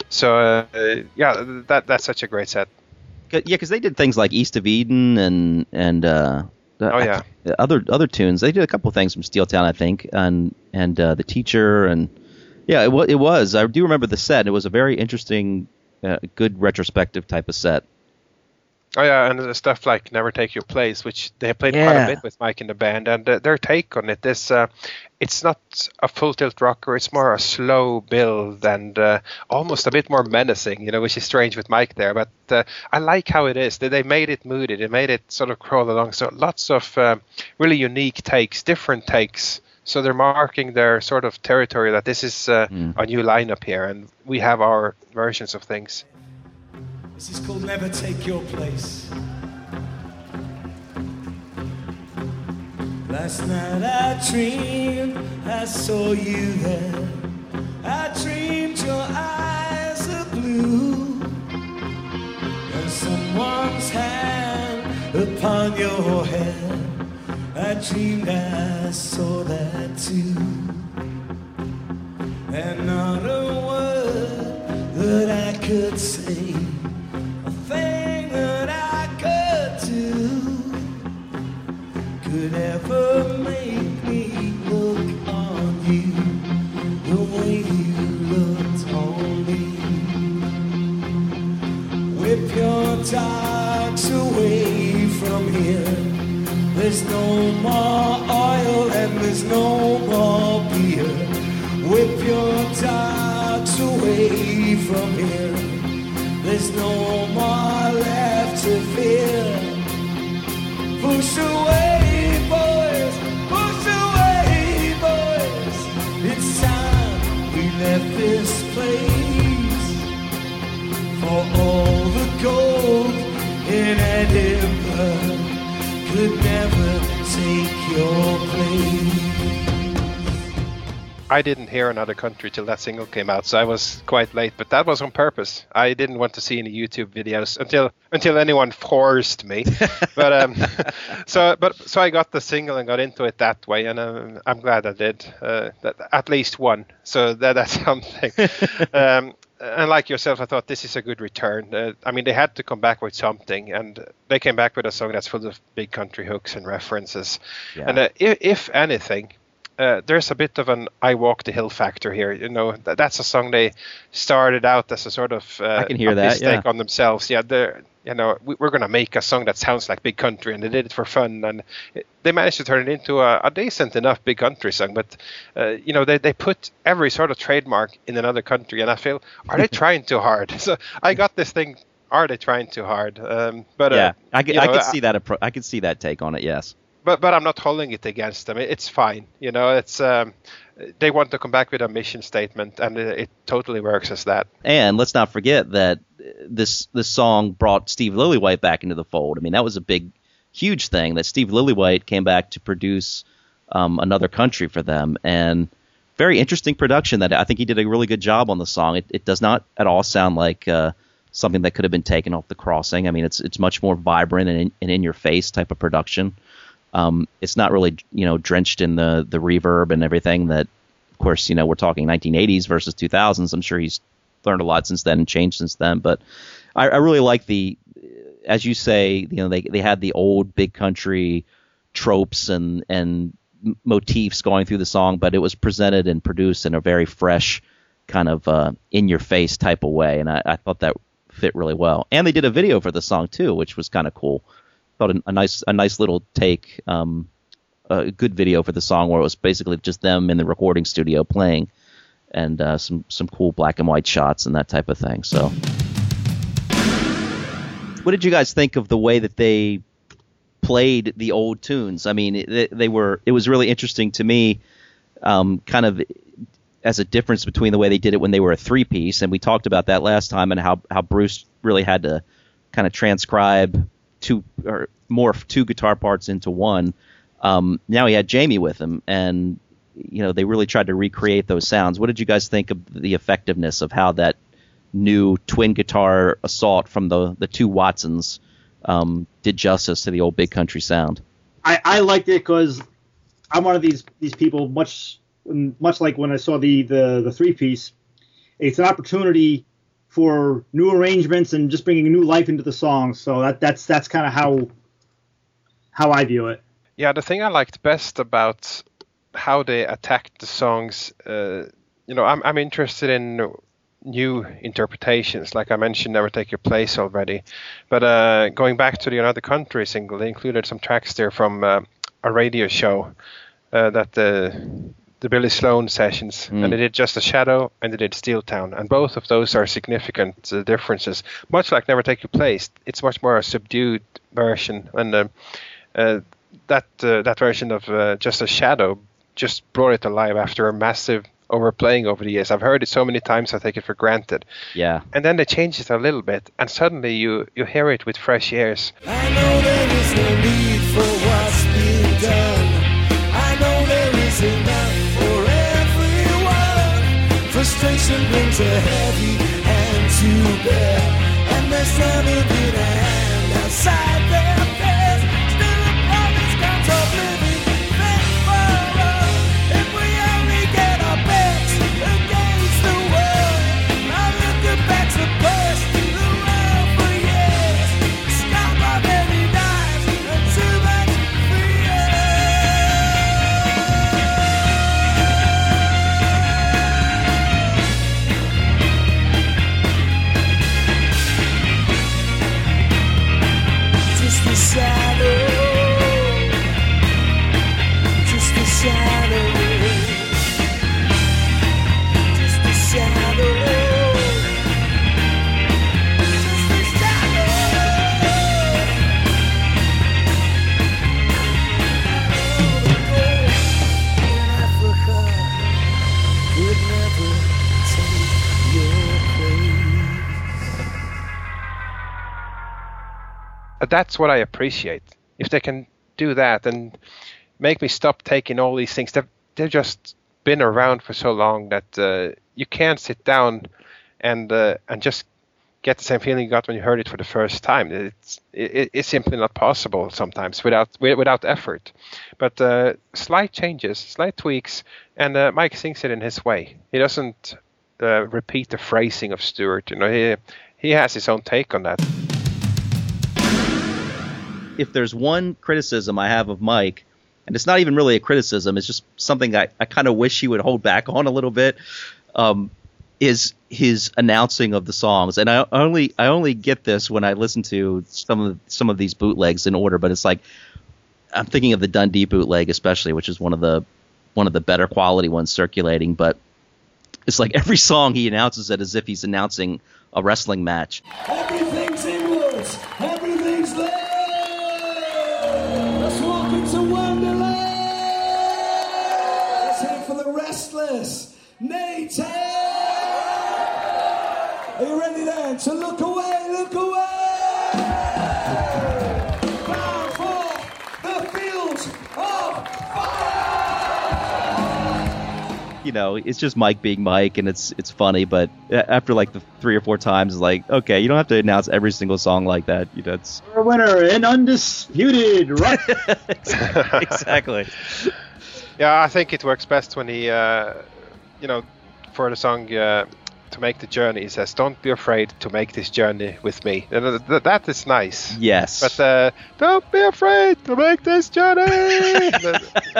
So uh, yeah, that that's such a great set. Yeah, because they did things like East of Eden and and uh, Oh, yeah. other other tunes. They did a couple things from Steel Town, I think, and and uh, the Teacher and yeah, it, wa- it was. I do remember the set. It was a very interesting, uh, good retrospective type of set. Oh yeah, and stuff like "Never Take Your Place," which they played quite a bit with Mike in the band, and uh, their take on it is, uh, it's not a full tilt rocker; it's more a slow build and uh, almost a bit more menacing, you know, which is strange with Mike there. But uh, I like how it is. They, they made it moody, they made it sort of crawl along. So lots of uh, really unique takes, different takes. So they're marking their sort of territory that this is uh, Mm. a new lineup here, and we have our versions of things. This is called Never Take Your Place. Last night I dreamed I saw you there. I dreamed your eyes are blue. And someone's hand upon your head. I dreamed I saw that too. And not a word that I could say thing that I could do could ever make me look on you the way you looked on me. Whip your dogs away from here. There's no more oil and there's no more beer. Whip your dogs away from here. There's no more left to fear. Push away, boys. Push away, boys. It's time we left this place. For all the gold in Edinburgh could never take your place. I didn't hear another country till that single came out, so I was quite late. But that was on purpose. I didn't want to see any YouTube videos until until anyone forced me. (laughs) but um, so but so I got the single and got into it that way, and um, I'm glad I did. Uh, that at least one. So that that's (laughs) something. um, and like yourself, I thought this is a good return. Uh, I mean, they had to come back with something, and they came back with a song that's full of big country hooks and references. Yeah. And uh, if, if anything, uh, there's a bit of an "I Walk the Hill" factor here. You know, th- that's a song they started out as a sort of uh, I can hear that, mistake yeah. on themselves. Yeah, they're you know we, we're gonna make a song that sounds like big country, and they did it for fun, and it, they managed to turn it into a, a decent enough big country song. But uh, you know, they they put every sort of trademark in another country, and I feel are they (laughs) trying too hard? (laughs) So I got this thing. Are they trying too hard? Um, but yeah, uh, I could, I know, could see that. Appro- I could see that take on it. Yes. But but I'm not holding it against them. It's fine. You know, it's um, they want to come back with a mission statement, and it, it totally works as that. And let's not forget that this this song brought Steve Lillywhite back into the fold. I mean, that was a big, huge thing that Steve Lillywhite came back to produce um, another country for them, and very interesting production. That I think he did a really good job on the song. It, it does not at all sound like uh, something that could have been taken off the crossing. I mean, it's it's much more vibrant and in, and in your face type of production. Um, it's not really you know drenched in the the reverb and everything that of course, you know, we're talking 1980s versus 2000s. I'm sure he's learned a lot since then and changed since then. But I, I really like the, as you say, you know, they they had the old big country tropes and and motifs going through the song, but it was presented and produced in a very fresh, kind of uh, in your face type of way, and I, I thought that fit really well. And they did a video for the song too, which was kind of cool. Thought a, a nice a nice little take. Um, a good video for the song where it was basically just them in the recording studio playing and uh, some some cool black and white shots and that type of thing. So, what did you guys think of the way that they played the old tunes? I mean, it, they were it was really interesting to me. Um, kind of as a difference between the way they did it when they were a three piece, and we talked about that last time, and how how Bruce really had to kind of transcribe two or more two guitar parts into one. Um, now he had Jamie with him, and you know they really tried to recreate those sounds. What did you guys think of the effectiveness of how that new twin guitar assault from the the two Watsons um, did justice to the old big country sound? I, I liked it because I'm one of these these people much much like when I saw the the the three piece. It's an opportunity for new arrangements and just bringing new life into the song. So that that's that's kind of how how I view it. Yeah, the thing I liked best about how they attacked the songs, uh, you know, I'm I'm interested in new interpretations. Like I mentioned, Never Take Your Place already. But uh, going back to the Another Country single, they included some tracks there from uh, a radio show uh, that the the Billy Sloan sessions, mm. and they did Just a Shadow and they did Steel Town, and both of those are significant uh, differences. Much like Never Take Your Place, it's much more a subdued version, and uh, uh, that that version of Just a Shadow just brought it alive after a massive overplaying over the years. I've heard it so many times I take it for granted. Yeah. And then they change it a little bit, and suddenly you you hear it with fresh ears. Everyone. Frustration brings a heavy hand to bear, and there's never that's what I appreciate. If they can do that and make me stop taking all these things, they've, they've just been around for so long that uh, you can't sit down and uh, and just get the same feeling you got when you heard it for the first time. It's it, it's simply not possible sometimes without without effort. But uh, slight changes, slight tweaks, and uh, Mike sings it in his way. He doesn't uh, repeat the phrasing of Stuart. You know, he he has his own take on that if there's one criticism I have of Mike, and it's not even really a criticism, it's just something I, I kind of wish he would hold back on a little bit, um, is his announcing of the songs. And I only I only get this when I listen to some of some of these bootlegs in order, but it's like I'm thinking of the Dundee bootleg especially, which is one of the one of the better quality ones circulating, but it's like every song he announces it as if he's announcing a wrestling match. Walk into Wonderland. Let's head for the restless native. Are you ready then to look away, look away? You know, it's just Mike being Mike, and it's it's funny. But after like the three or four times, like, okay, you don't have to announce every single song like that. You know, it's a winner and undisputed, right? (laughs) (laughs) exactly. yeah, I think it works best when he, uh, you know, for the song. Uh, to make the journey. He says, "Don't be afraid to make this journey with me." That is nice. Yes. But uh, don't be afraid to make this journey. (laughs)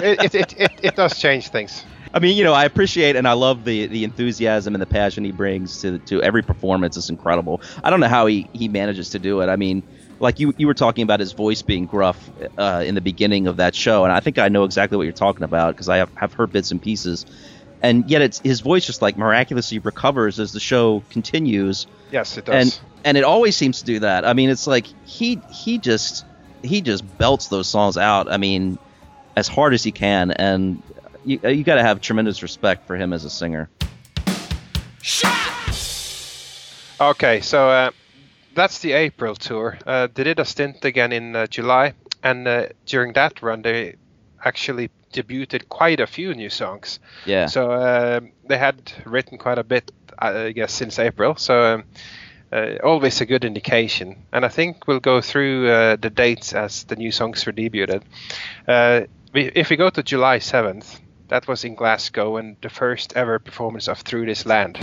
it, it, it, it, it does change things. I mean, you know, I appreciate and I love the the enthusiasm and the passion he brings to to every performance. It's incredible. I don't know how he he manages to do it. I mean, like you you were talking about his voice being gruff uh, in the beginning of that show, and I think I know exactly what you're talking about because I have, have heard bits and pieces. And yet, it's his voice just like miraculously recovers as the show continues. Yes, it does. And and it always seems to do that. I mean, it's like he he just he just belts those songs out. I mean, as hard as he can, and you, you got to have tremendous respect for him as a singer. Okay, so uh, that's the April tour. Uh, they did a stint again in uh, July, and uh, during that run, they actually debuted quite a few new songs. Yeah. So uh, they had written quite a bit, I guess, since April. So um, uh, always a good indication. And I think we'll go through uh, the dates as the new songs were debuted. Uh, we, if we go to July 7th, that was in Glasgow and the first ever performance of Through This Land.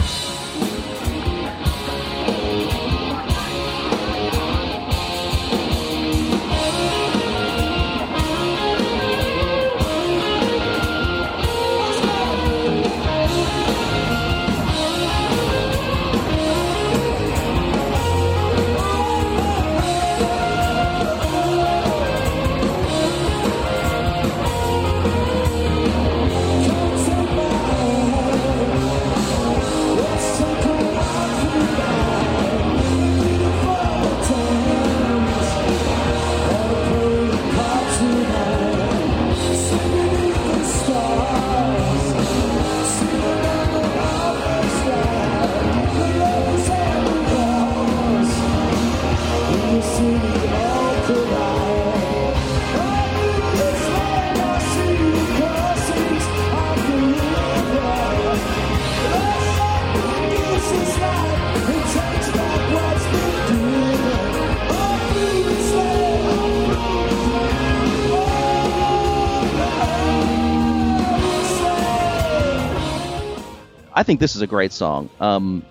Think this is a great song. Um,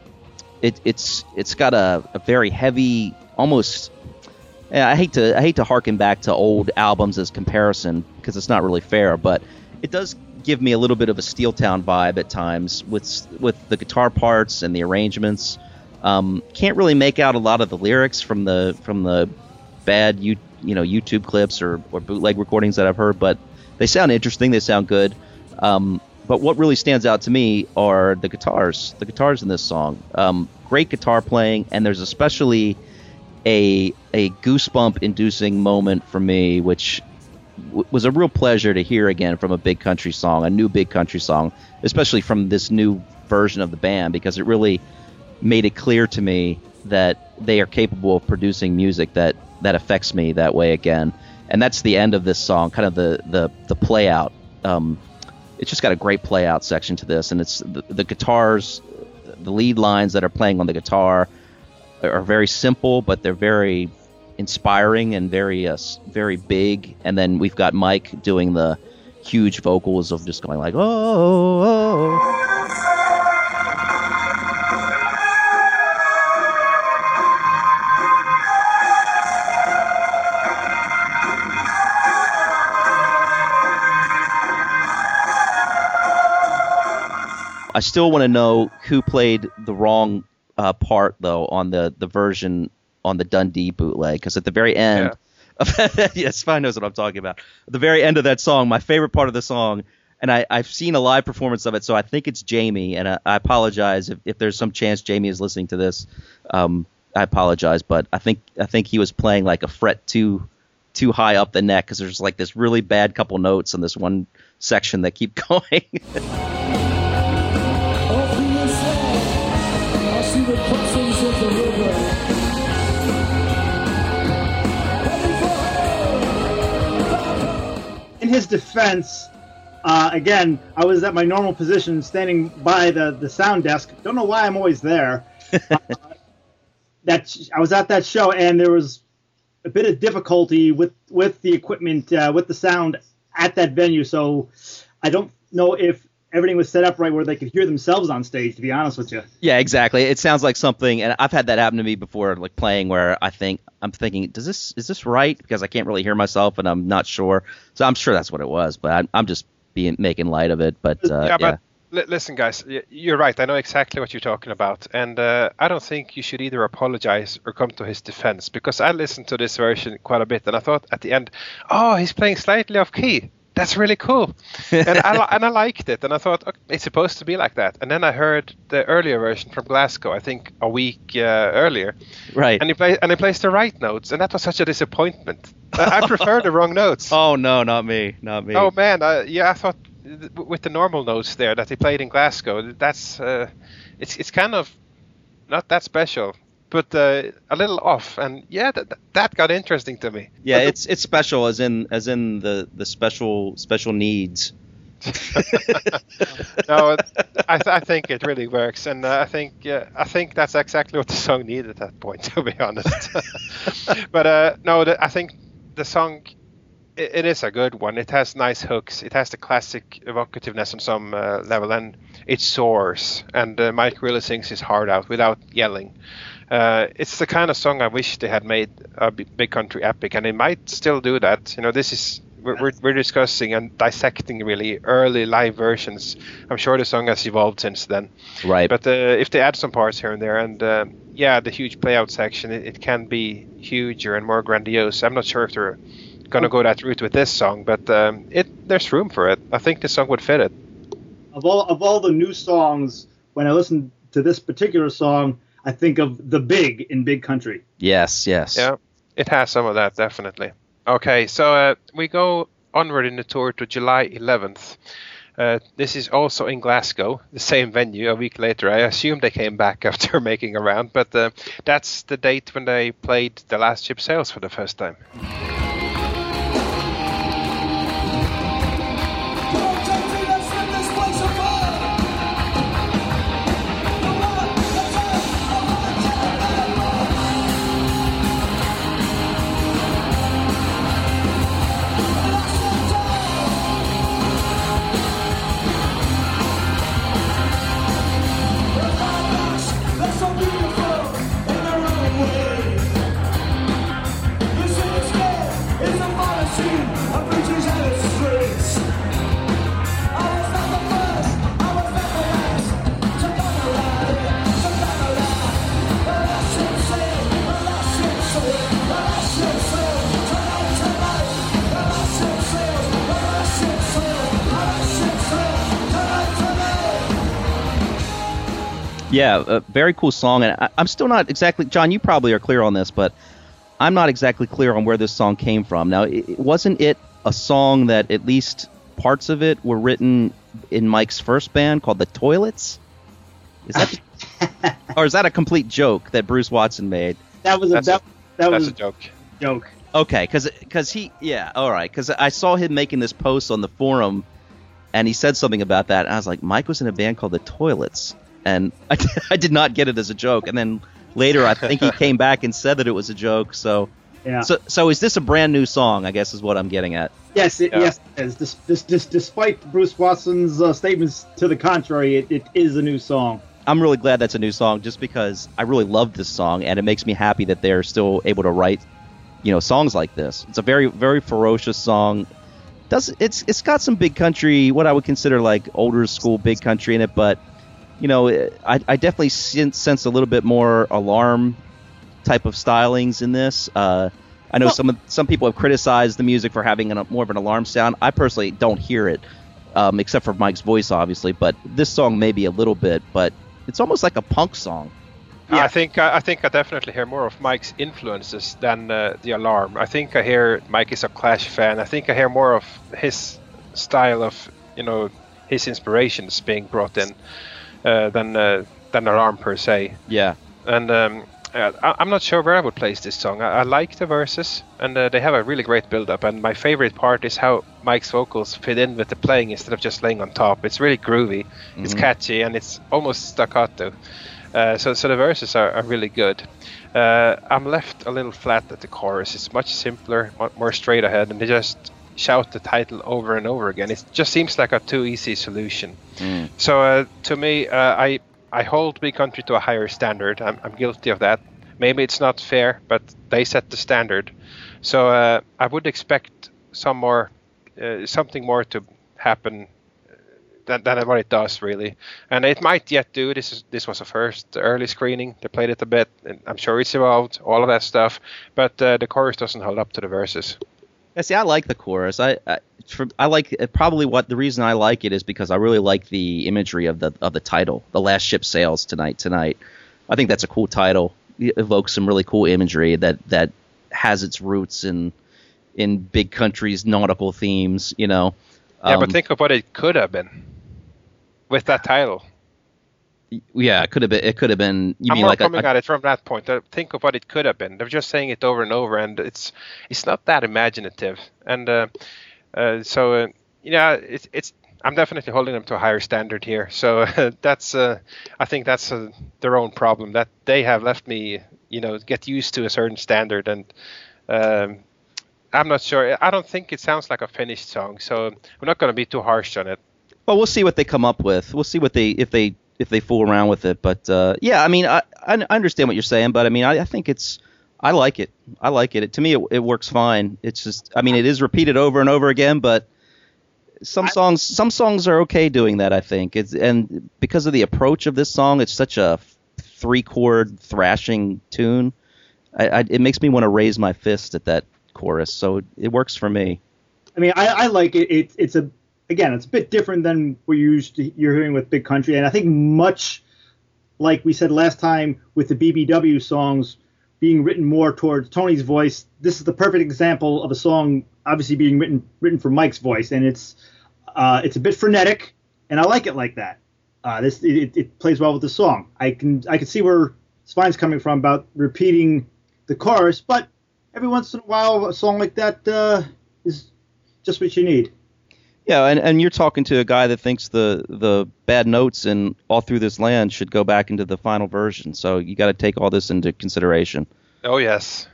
it, it's it's got a, a very heavy, almost. I hate to I hate to harken back to old albums as comparison because it's not really fair, but it does give me a little bit of a Steel Town vibe at times with with the guitar parts and the arrangements. Um, can't really make out a lot of the lyrics from the from the bad you you know YouTube clips or, or bootleg recordings that I've heard, but they sound interesting. They sound good. Um, but what really stands out to me are the guitars. The guitars in this song. Um, great guitar playing, and there's especially a a goosebump inducing moment for me, which w- was a real pleasure to hear again from a big country song, a new big country song, especially from this new version of the band, because it really made it clear to me that they are capable of producing music that that affects me that way again. And that's the end of this song, kind of the the the play out. Um, it's just got a great play out section to this, and it's the, the guitars, the lead lines that are playing on the guitar are very simple, but they're very inspiring and very uh, very big. And then we've got Mike doing the huge vocals of just going like oh. oh, oh. I still want to know who played the wrong uh, part though on the the version on the Dundee bootleg because at the very end, of, (laughs) yes, Svein knows what I'm talking about. At the very end of that song, my favorite part of the song, and I, I've seen a live performance of it, so I think it's Jamie, and I, I apologize if, if there's some chance Jamie is listening to this. Um, I apologize, but I think I think he was playing like a fret too too high up the neck because there's like this really bad couple notes in this one section that keep (laughs) going. His defense, uh, again, I was at my normal position, standing by the, the sound desk. Don't know why I'm always there. (laughs) uh, that I was at that show, and there was a bit of difficulty with with the equipment, uh, with the sound at that venue. So I don't know if everything was set up right where they could hear themselves on stage. To be honest with you. Yeah, exactly. It sounds like something, and I've had that happen to me before, like playing where I think I'm thinking, does this is this right? Because I can't really hear myself, and I'm not sure. So I'm sure that's what it was, but I'm, I'm just being making light of it. But uh, yeah, yeah, but listen, guys, you're right. I know exactly what you're talking about, and uh, I don't think you should either apologize or come to his defense because I listened to this version quite a bit, and I thought at the end, oh, he's playing slightly off key. That's really cool, and I (laughs) and I liked it, and I thought okay, it's supposed to be like that. And then I heard the earlier version from Glasgow, I think a week uh, earlier, right. and he play and he plays the right notes, and that was such a disappointment. I, I prefer the wrong notes. (laughs) oh no, not me, not me. Oh man, I, yeah, I thought with the normal notes there that he played in Glasgow, that's uh, it's it's kind of not that special, but uh, a little off. And yeah, that that got interesting to me. Yeah, it's it's special as in as in the the special special needs. (laughs) (laughs) no, I, th- I think it really works, and uh, I think yeah, I think that's exactly what the song needed at that point, (laughs) to be honest. but uh, no, the, I think the song it, it is a good one. It has nice hooks. It has the classic evocativeness on some uh, level, and it soars. And uh, Mike really sings his heart out without yelling. Uh, it's the kind of song I wish they had made a big country epic, and they might still do that. You know, this is we're, we're, we're discussing and dissecting really early live versions. I'm sure the song has evolved since then. Right. But uh, if they add some parts here and there, and uh, yeah, the huge playout section, it, it, can be huger and more grandiose. I'm not sure if they're gonna go that route with this song, but um, it there's room for it. I think the song would fit it. Of all of all the new songs, when I listen to this particular song, I think of the big in Big Country. Yes, yes. Yeah, it has some of that definitely. Okay, so uh, we go onward in the tour to July 11th. Uh, this is also in Glasgow, the same venue. A week later, I assume they came back (laughs) after making a round, but uh, that's the date when they played the last ship sails for the first time. Yeah, a very cool song, and I, am still not exactly. John, you probably are clear on this, but I'm not exactly clear on where this song came from. Now, it, wasn't it a song that at least parts of it were written in Mike's first band called the Toilets? Is that, (laughs) or is that a complete joke that Bruce Watson made? That was a that, a, that was a joke. Joke. Okay, because because he yeah all right because I saw him making this post on the forum, and he said something about that, and I was like, Mike was in a band called the Toilets and (laughs) I, I did not get it as a joke. And then later, I think he came back and said that it was a joke. So, yeah. So, so is this a brand new song? I guess is what I'm getting at. Yes, it, Yeah. yes, it is. This, this, this, despite Bruce Watson's uh, statements to the contrary, it, it is a new song. I'm really glad that's a new song, just because I really love this song, and it makes me happy that they're still able to write, you know, songs like this. It's a very, very ferocious song. Does it's it's got some big country, what I would consider like older school big country in it, but you know, I, I definitely sense, sense a little bit more alarm type of stylings in this. Uh, I know Well- some some people have criticized the music for having an, more of an alarm sound. I personally don't hear it, um, except for Mike's voice, obviously. But this song maybe a little bit, but it's almost like a punk song. Yeah. I think I think I definitely hear more of Mike's influences than uh, the alarm. I think I hear Mike is a Clash fan. I think I hear more of his style of you know his inspirations being brought in uh, than uh, than alarm per se. Yeah. And um, uh, I, I'm not sure where I would place this song. I, I like the verses, and uh, they have a really great build-up. And my favorite part is how Mike's vocals fit in with the playing instead of just laying on top. It's really groovy, it's catchy, and it's almost staccato. Uh, so, so the verses are, are really good. Uh, I'm left a little flat at the chorus. It's much simpler, more straight ahead, and they just shout the title over and over again. It just seems like a too easy solution. So uh, to me, uh, I I hold Big Country to a higher standard. I'm, I'm guilty of that. Maybe it's not fair, but they set the standard. So uh, I would expect some more, uh, something more to happen than, than what it does really. And it might yet do. This is this was a first early screening. They played it a bit. And I'm sure it's evolved, all of that stuff. But uh, the chorus doesn't hold up to the verses. Yeah, see, I like the chorus. I I, for, I like uh, probably what the reason I like it is because I really like the imagery of the of the title, "The Last Ship Sails Tonight." Tonight, I think that's a cool title. It evokes some really cool imagery that that has its roots in in big countries nautical themes. You know, Yeah, Um, but think of what it could have been with that title. Yeah, it could have been. It could have been. You I'm mean more like coming a- at it from that point. Uh, Think of what it could have been. They're just saying it over and over, and it's it's not that imaginative. And uh, uh, so, uh, yeah, it's it's. I'm definitely holding them to a higher standard here. So (laughs) that's, uh, I think that's uh, their own problem that they have left me, you know, get used to a certain standard, and um, I'm not sure. I don't think it sounds like a finished song, so I'm not going to be too harsh on it. Well, we'll see what they come up with. We'll see what they if they if they fool around with it. But uh, yeah, I mean, I, I understand what you're saying, but I mean, I, I think it's I like it. I like it. it to me, it, it works fine. It's just, I mean, it is repeated over and over again, but some songs some songs are okay doing that. I think it's and because of the approach of this song, it's such a three chord thrashing tune. I, I, it makes me want to raise my fist at that chorus, so it, it works for me. I mean, I, I like it. It's it's a again, it's a bit different than you're used to you're hearing with Big Country, and I think much like we said last time with the BBW songs being written more towards Tony's voice. This is the perfect example of a song obviously being written written for Mike's voice, and it's uh, it's a bit frenetic, and I like it like that. Uh, this it, it plays well with the song. I can I can see where Svein's coming from about repeating the chorus, but every once in a while a song like that uh, is just what you need. Yeah, and, and you're talking to a guy that thinks the the bad notes in all through this land should go back into the final version. So you got to take all this into consideration. Oh yes,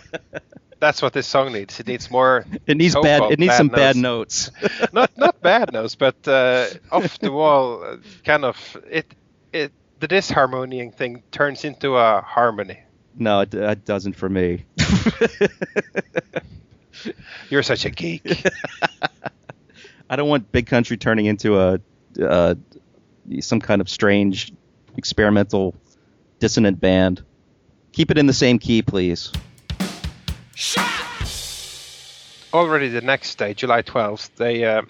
(laughs) that's what this song needs. It needs more. It needs bad. It needs some bad notes. (laughs) not not bad notes, but uh, (laughs) off the wall, uh, kind of it it the disharmonying thing turns into a harmony. no, it, it doesn't for me. You're such a geek. I don't want Big Country turning into a uh, some kind of strange experimental dissonant band. Keep it in the same key, please. Already the next day, July 12th, they uh,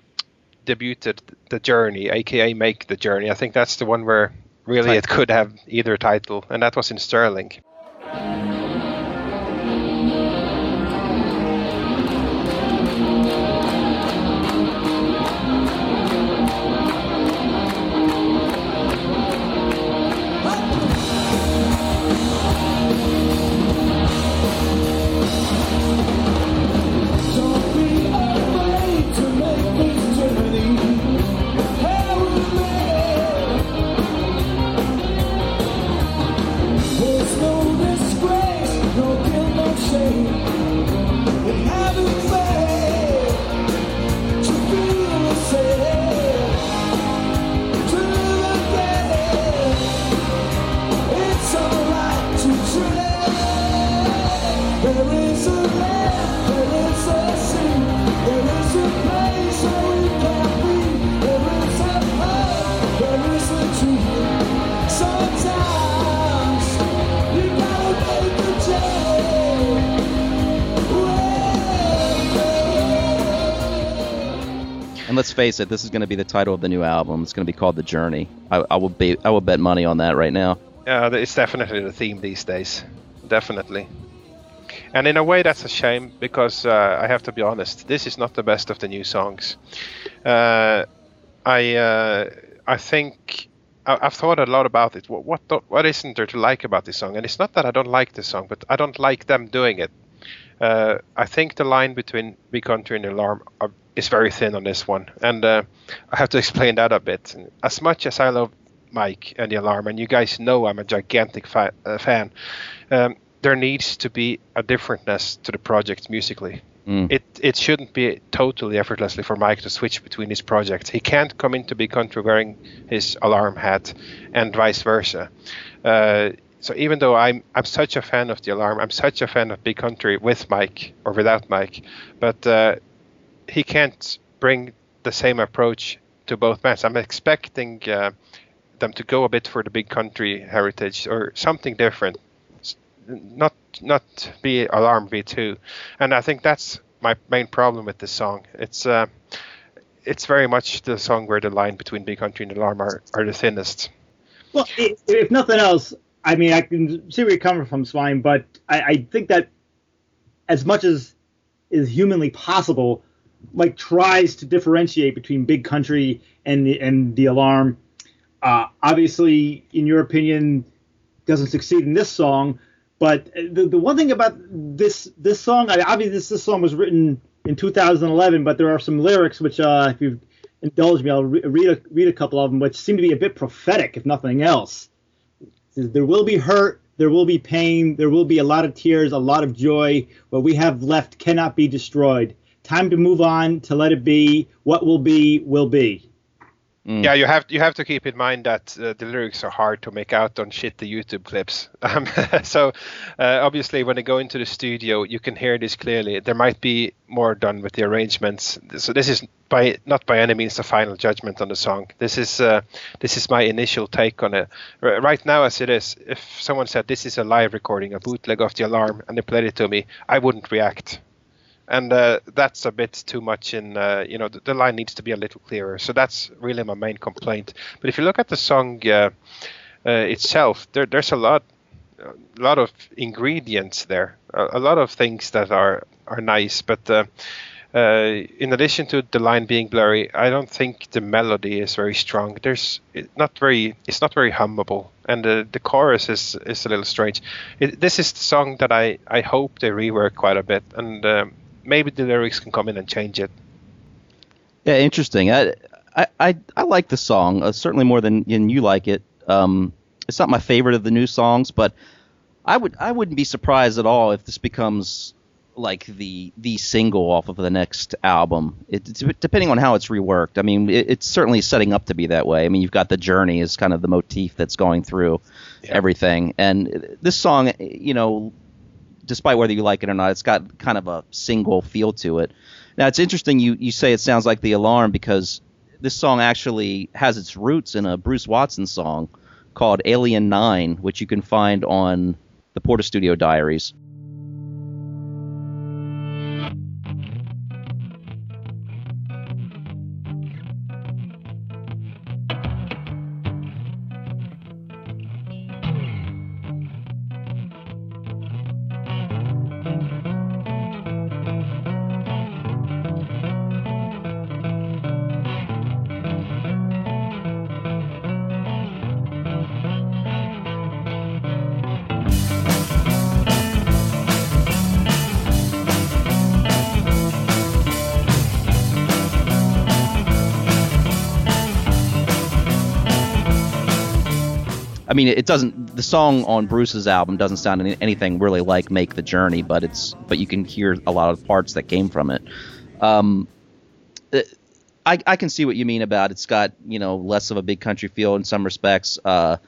debuted the Journey, aka Make the Journey. I think that's the one where really it could have either title, and that was in Stirling. Let's face it, this is going to be the title of the new album. It's going to be called The Journey. I, I will be. I will bet money on that right now. Yeah, it's definitely the theme these days. Definitely. And in a way, that's a shame because uh, I have to be honest. This is not the best of the new songs. Uh, I uh, I think I, I've thought a lot about it. What what, what isn't there to like about this song? And it's not that I don't like the song, but I don't like them doing it. Uh, I think the line between Big Country and Alarm are, is very thin on this one, and uh, I have to explain that a bit. As much as I love Mike and the Alarm, and you guys know I'm a gigantic fa- uh, fan, um, there needs to be a differentness to the project musically. Mm. It it shouldn't be totally effortlessly for Mike to switch between his projects. He can't come into Big Country wearing his alarm hat, and vice versa. Uh, so even though I'm I'm such a fan of the alarm, I'm such a fan of Big Country with Mike or without Mike, but uh, he can't bring the same approach to both bands. I'm expecting uh, them to go a bit for the Big Country heritage or something different. Not not be alarm v2 and i think that's my main problem with this song. It's uh it's very much the song where the line between big country and alarm are, are the thinnest. Well, if nothing else, I mean, I can see where you're coming from, Svein, but I, I think that as much as is humanly possible, like tries to differentiate between Big Country and the and the Alarm. Uh, obviously, in your opinion, doesn't succeed in this song. But the, the one thing about this this song, I, obviously this, this song was written in 2011, but there are some lyrics which, uh, if you indulge me, I'll re- read a, read a couple of them, which seem to be a bit prophetic, if nothing else. Says, there will be hurt, there will be pain, there will be a lot of tears, a lot of joy. What we have left cannot be destroyed. Time to move on, to let it be. What will be, will be. Mm. Yeah, you have you have to keep in mind that uh, the lyrics are hard to make out on shit the YouTube clips. (laughs) Um, so uh, obviously, when they go into the studio, you can hear this clearly. There might be more done with the arrangements. So this is by not by any means the final judgment on the song. This is uh, this is my initial take on it. R- right now, as it is, if someone said this is a live recording, a bootleg of the alarm, and they played it to me, I wouldn't react and uh, that's a bit too much in uh, you know the, the, line needs to be a little clearer. So that's really my main complaint. But if you look at the song uh, uh itself there, there's a lot a lot of ingredients there. A, a, lot of things that are are nice. But uh, uh, in addition to the line being blurry, I don't think the melody is very strong. There's not very, it's not very hummable, and the the chorus is is a little strange. It, this is the song that I I hope they rework quite a bit, and um, maybe the lyrics can come in and change it. Yeah, interesting. I I I, I like the song uh, certainly more than, you like it. Um, it's not my favorite of the new songs, but I would I wouldn't be surprised at all if this becomes like the the single off of the next album. It, it's depending on how it's reworked. I mean, it, it's certainly setting up to be that way. I mean, you've got the journey is kind of the motif that's going through yeah. everything, and this song, you know, despite whether you like it or not, it's got kind of a single feel to it. Now it's interesting you you say it sounds like the alarm because this song actually has its roots in a Bruce Watson song called Alien Nine, which you can find on the Porter Studio Diaries. Mean, it doesn't. The song on Bruce's album doesn't sound anything really like "Make the Journey," but it's but you can hear a lot of parts that came from it. Um, it, I, I can see what you mean about it's got you know less of a big country feel in some respects. Uh,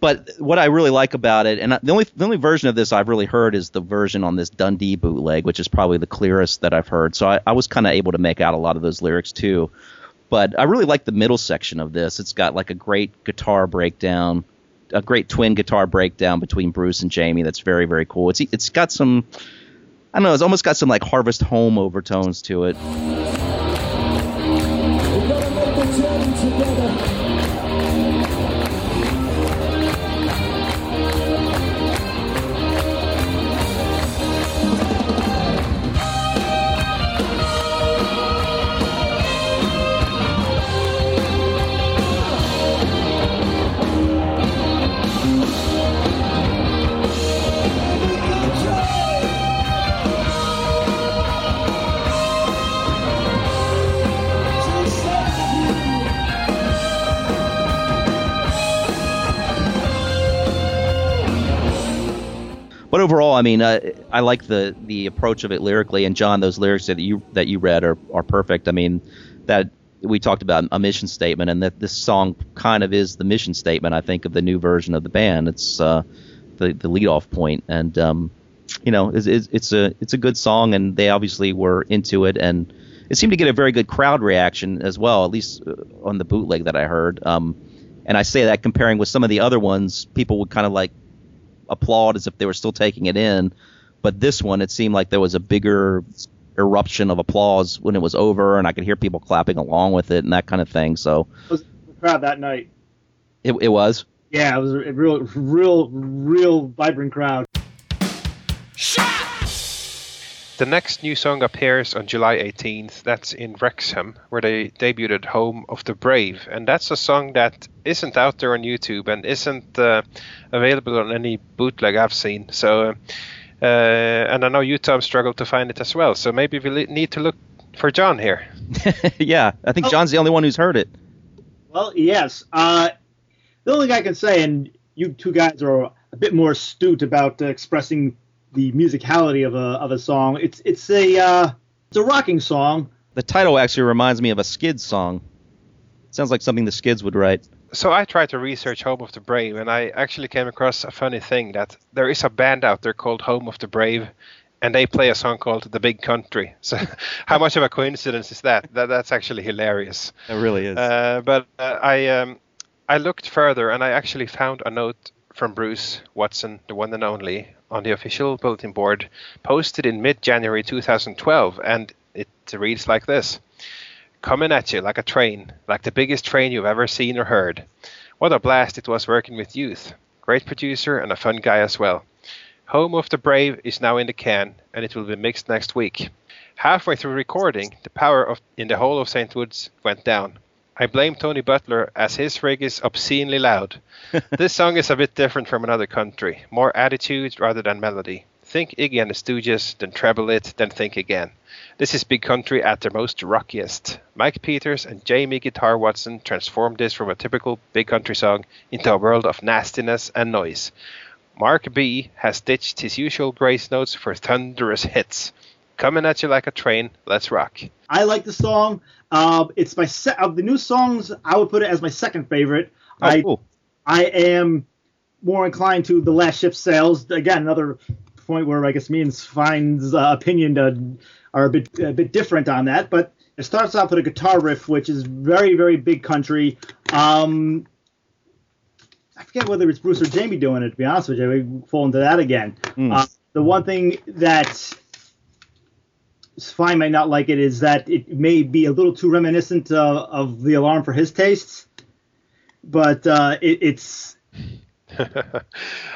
but what I really like about it, and the only the only version of this I've really heard is the version on this Dundee bootleg, which is probably the clearest that I've heard. So I, I was kind of able to make out a lot of those lyrics too. But I really like the middle section of this. It's got like a great guitar breakdown, a great twin guitar breakdown between Bruce and Jamie. That's very very cool. It's it's got some I don't know. It's almost got some like Harvest Home overtones to it. But overall, I mean, uh, I like the the approach of it lyrically. And John, those lyrics that you that you read are are perfect. I mean, that we talked about a mission statement, and that this song kind of is the mission statement. I think of the new version of the band. It's uh, the the lead off point, and um, you know, it's, it's a it's a good song, and they obviously were into it, and it seemed to get a very good crowd reaction as well, at least uh, on the bootleg that I heard. Um, and I say that comparing with some of the other ones, people would kind of like applaud as if they were still taking it in. But this one, it seemed like there was a bigger eruption of applause when it was over, and I could hear people clapping along with it and that kind of thing. So, it was the crowd that night. It, it was. Yeah, it was a real, real, real vibrant crowd. The next new song appears on July 18th. That's in Wrexham, where they debuted "Home of the Brave," and that's a song that isn't out there on YouTube and isn't uh, available on any bootleg I've seen. So, uh, and I know you Tom struggled to find it as well. So maybe we need to look for John here. (laughs) yeah, I think Oh. John's the only one who's heard it. Well, yes. Uh, the only thing I can say, and you two guys are a bit more astute about uh, expressing the musicality of a of a song. It's it's a uh, it's a rocking song. The title actually reminds me of a Skids song. Sounds like something the Skids would write. So I tried to research Home of the Brave, and I actually came across a funny thing that there is a band out there called Home of the Brave, and they play a song called "The Big Country." (laughs) So, how much of a coincidence is that? that that's actually hilarious. It really is. Uh, but uh, I um, I looked further, and I actually found a note from Bruce Watson, the one and only, on the official bulletin board, posted in mid-January 2012, and it reads like this coming at you like a train, like the biggest train you've ever seen or heard. What a blast it was working with youth. Great producer and a fun guy as well. Home of the Brave is now in the can, and it will be mixed next week. Halfway through recording, the power of in the whole of St. Woods went down. I blame Tony Butler as his rig is obscenely loud. (laughs) this song is a bit different from another country, more attitude rather than melody. Think Iggy and the Stooges, then treble it, then think again. This is Big Country at their most rockiest. Mike Peters and Jamie Guitar Watson transformed this from a typical Big Country song into a world of nastiness and noise. Mark B has ditched his usual grace notes for thunderous hits. Coming at you like a train, let's rock. I like the song. Uh, it's my se- of the new songs. I would put it as my second favorite. oh, I cool. I am more inclined to the last ship sails. Again, another point where I guess me and Svein's uh, opinion uh, are a bit a bit different on that. But it starts off with a guitar riff, which is very very big country. Um, I forget whether it's Bruce or Jamie doing it. To be honest with you, we fall into that again. Mm. Uh, the one thing that Svein might not like it is that it may be a little too reminiscent uh, of the alarm for his tastes, but uh, it, it's (laughs)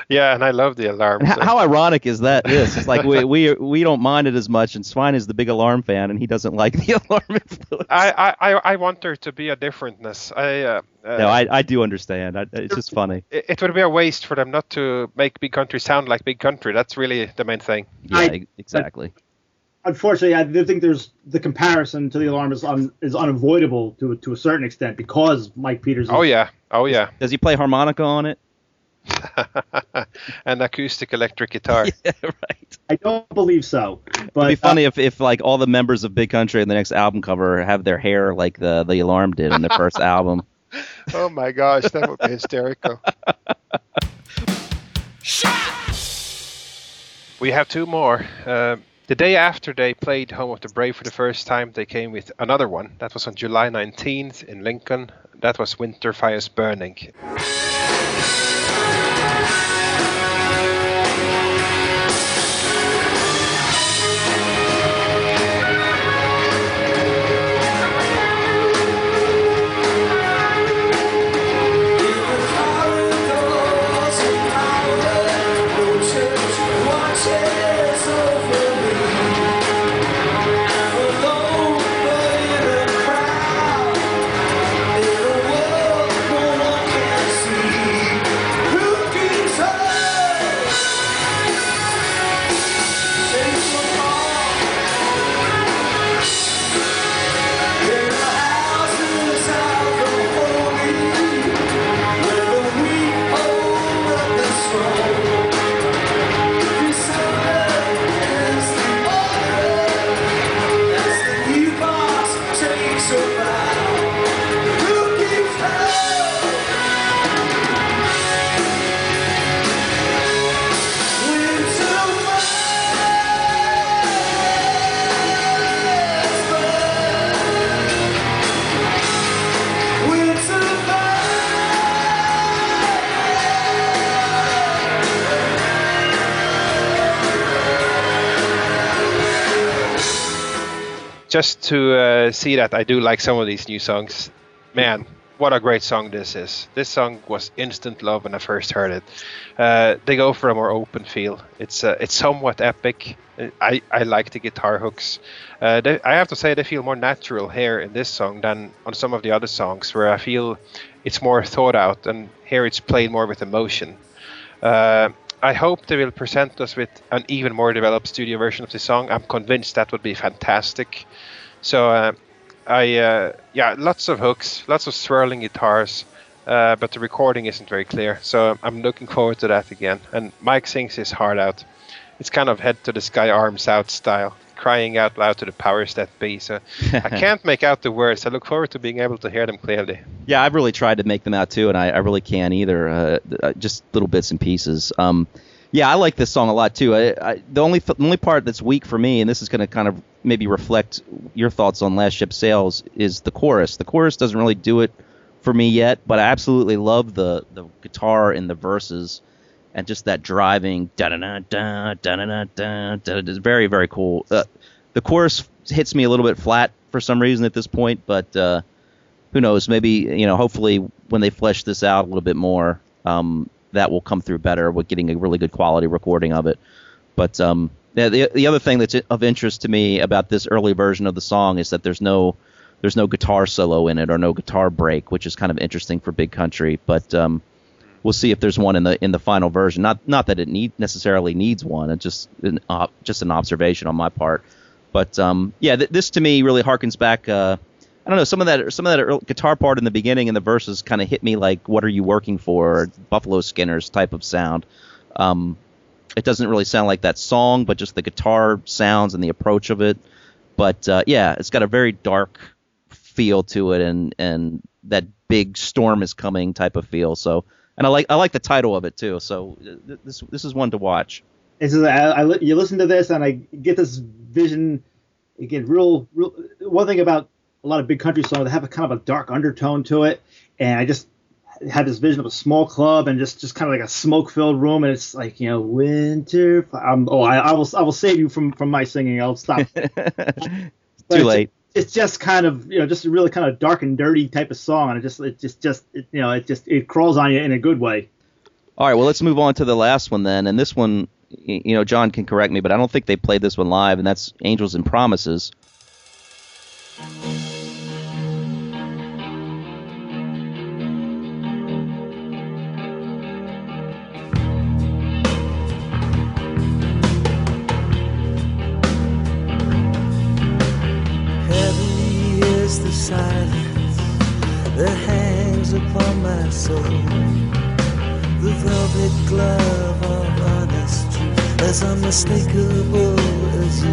yeah, and I love the alarm. How, so- how ironic is that? This it's like we (laughs) we we don't mind it as much, and Svein is the big alarm fan, and he doesn't like the (laughs) alarm influence. I, I, I- I want there to be a differentness. I, uh, uh, no, I, I do understand. I, it's just funny. it, it would be a waste for them not to make Big Country sound like Big Country. That's really the main thing. Yeah, I- exactly. Unfortunately, I do think there's the comparison to the alarm is un, is unavoidable to to a certain extent because Mike Peters. Oh yeah, oh yeah, Does he play harmonica on it? (laughs) an acoustic electric guitar. (laughs) Yeah, right. I don't believe so. But It'd be funny if, if like all the members of Big Country in the next album cover have their hair like the the alarm did on their first (laughs) album. oh my gosh, that would be hysterical. We have two more. Uh, the day after they played Home of the Brave for the first time, they came with another one. That was on July 19th in Lincoln. That was Winter Fires Burning. Just to uh, see that I do like some of these new songs. Man, what a great song this is. This song was instant love when I first heard it. Uh, they go for a more open feel. It's uh, it's somewhat epic. I, I like the guitar hooks. Uh, they, I have to say they feel more natural here in this song than on some of the other songs where I feel it's more thought out and here it's played more with emotion. Uh, I hope they will present us with an even more developed studio version of the song. I'm convinced that would be fantastic. So uh, I uh, yeah, lots of hooks, lots of swirling guitars, uh, but the recording isn't very clear. So I'm looking forward to that again. And Mike sings his heart out. It's kind of head to the sky, arms out style, crying out loud to the powers that be. So I (laughs) can't make out the words. I look forward to being able to hear them clearly. Yeah, I've really tried to make them out too, and I, I really can't either. Uh, uh just little bits and pieces. Um, yeah, I like this song a lot too. I, I, the only the only part that's weak for me, and this is going to kind of maybe reflect your thoughts on Last Ship Sails, is the chorus. The chorus doesn't really do it for me yet, but I absolutely love the the guitar in the verses and just that driving da da da da da da da da. It's very very cool. Uh, the chorus hits me a little bit flat for some reason at this point, but uh, who knows? Maybe you know. Hopefully, when they flesh this out a little bit more, um, that will come through better with getting a really good quality recording of it. But um, the the other thing that's of interest to me about this early version of the song is that there's no there's no guitar solo in it or no guitar break, which is kind of interesting for Big Country. But um, we'll see if there's one in the in the final version. Not not that it need necessarily needs one. It's just an uh, just an observation on my part. But um, yeah, th- this to me really harkens back. Uh, I don't know some of that some of that guitar part in the beginning and the verses kind of hit me like "What are you working for?" Buffalo Skinners type of sound. Um, it doesn't really sound like that song, but just the guitar sounds and the approach of it. But uh, yeah, it's got a very dark feel to it, and and that big storm is coming type of feel. So, and I like I like the title of it too. So this this is one to watch. This is I, I you listen to this and I get this vision. Again, real, real. One thing about a lot of big country songs they have a kind of a dark undertone to it, and I just had this vision of a small club and just just kind of like a smoke filled room, and it's like you know winter. Um, oh, I, I will I will save you from from my singing. I'll stop. (laughs) Too late. It's, just kind of you know just a really kind of dark and dirty type of song, and it just it just just it, you know it just it crawls on you in a good way. All right, well let's move on to the last one then, and this one, you know, John can correct me, but I don't think they played this one live, and that's Angels and Promises. Unmistakable as you.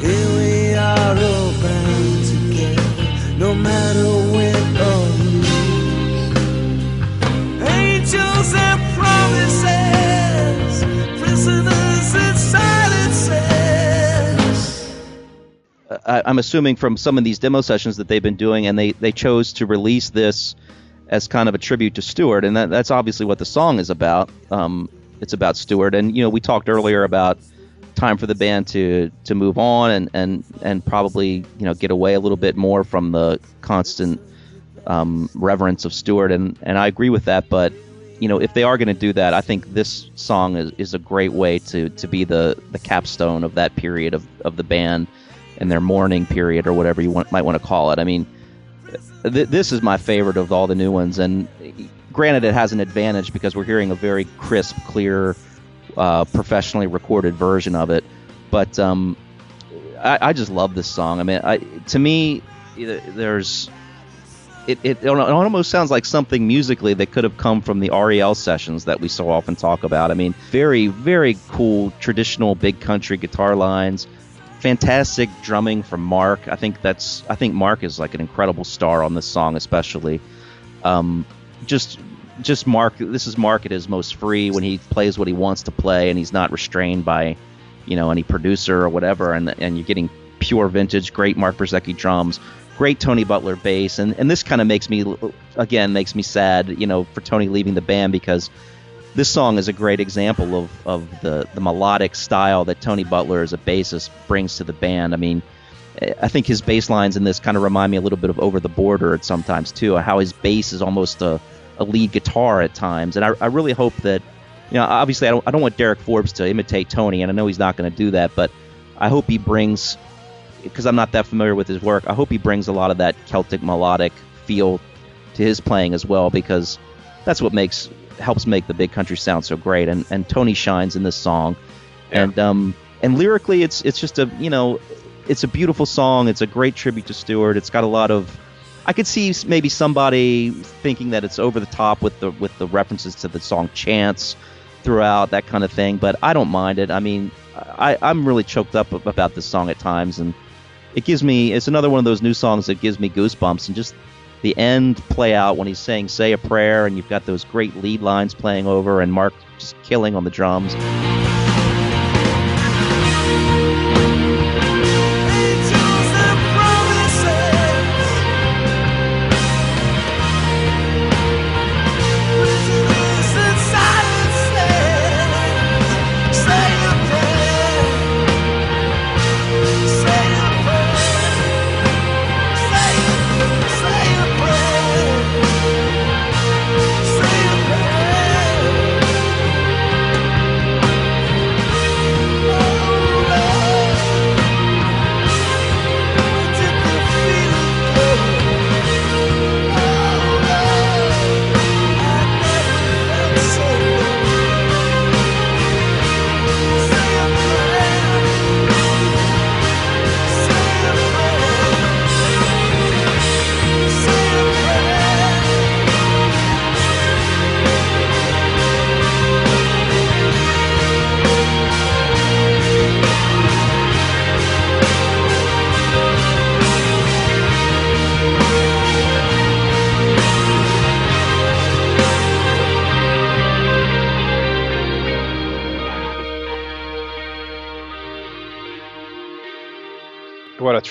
Here we are all bound together, no matter when or who. Angels and promises, prisoners and silences. I, am assuming from some of these demo sessions that they've been doing, and they, they chose to release this as kind of a tribute to Stuart, and that, that's obviously what the song is about. Um, it's about Stuart. and you know we talked earlier about time for the band to to move on and and and probably you know get away a little bit more from the constant um, reverence of Stuart. and and I agree with that, but. You know, if they are going to do that, I think this song is, is a great way to, to be the, the capstone of that period of, of the band and their mourning period or whatever you want, might want to call it. I mean, th- this is my favorite of all the new ones, and granted, it has an advantage because we're hearing a very crisp, clear, uh, professionally recorded version of it. But um, I, I, just love this song. I mean, I, to me, there's it, it, it almost sounds like something musically that could have come from the REL sessions that we so often talk about. I mean, very, very cool traditional big country guitar lines fantastic drumming from Mark. I think that's I think Mark is like an incredible star on this song, especially. Um, just just Mark. This is Mark at his most free when he plays what he wants to play, and he's not restrained by you know any producer or whatever. And and you're getting pure vintage, great Mark Brzezicki drums, great Tony Butler bass, and and this kind of makes me again makes me sad, you know, for Tony leaving the band because this song is a great example of, of the, the melodic style that Tony Butler as a bassist brings to the band. I mean, I think his bass lines in this kind of remind me a little bit of Over the Border at sometimes too. How his bass is almost a, a lead guitar at times, and I, I really hope that you know obviously I don't I don't want Derek Forbes to imitate Tony, and I know he's not going to do that, but I hope he brings because I'm not that familiar with his work. I hope he brings a lot of that Celtic melodic feel to his playing as well because that's what makes helps make the big country sound so great. And and Tony shines in this song, Yeah. and um and lyrically it's it's just a you know it's a beautiful song. It's a great tribute to Stuart. It's got a lot of I could see maybe somebody thinking that it's over the top with the with the references to the song Chance throughout that kind of thing, but I don't mind it. I mean, I, I'm really choked up about this song at times, and it gives me it's another one of those new songs that gives me goosebumps, and just the end play out when he's saying "Say a Prayer," and you've got those great lead lines playing over, and Mark just killing on the drums.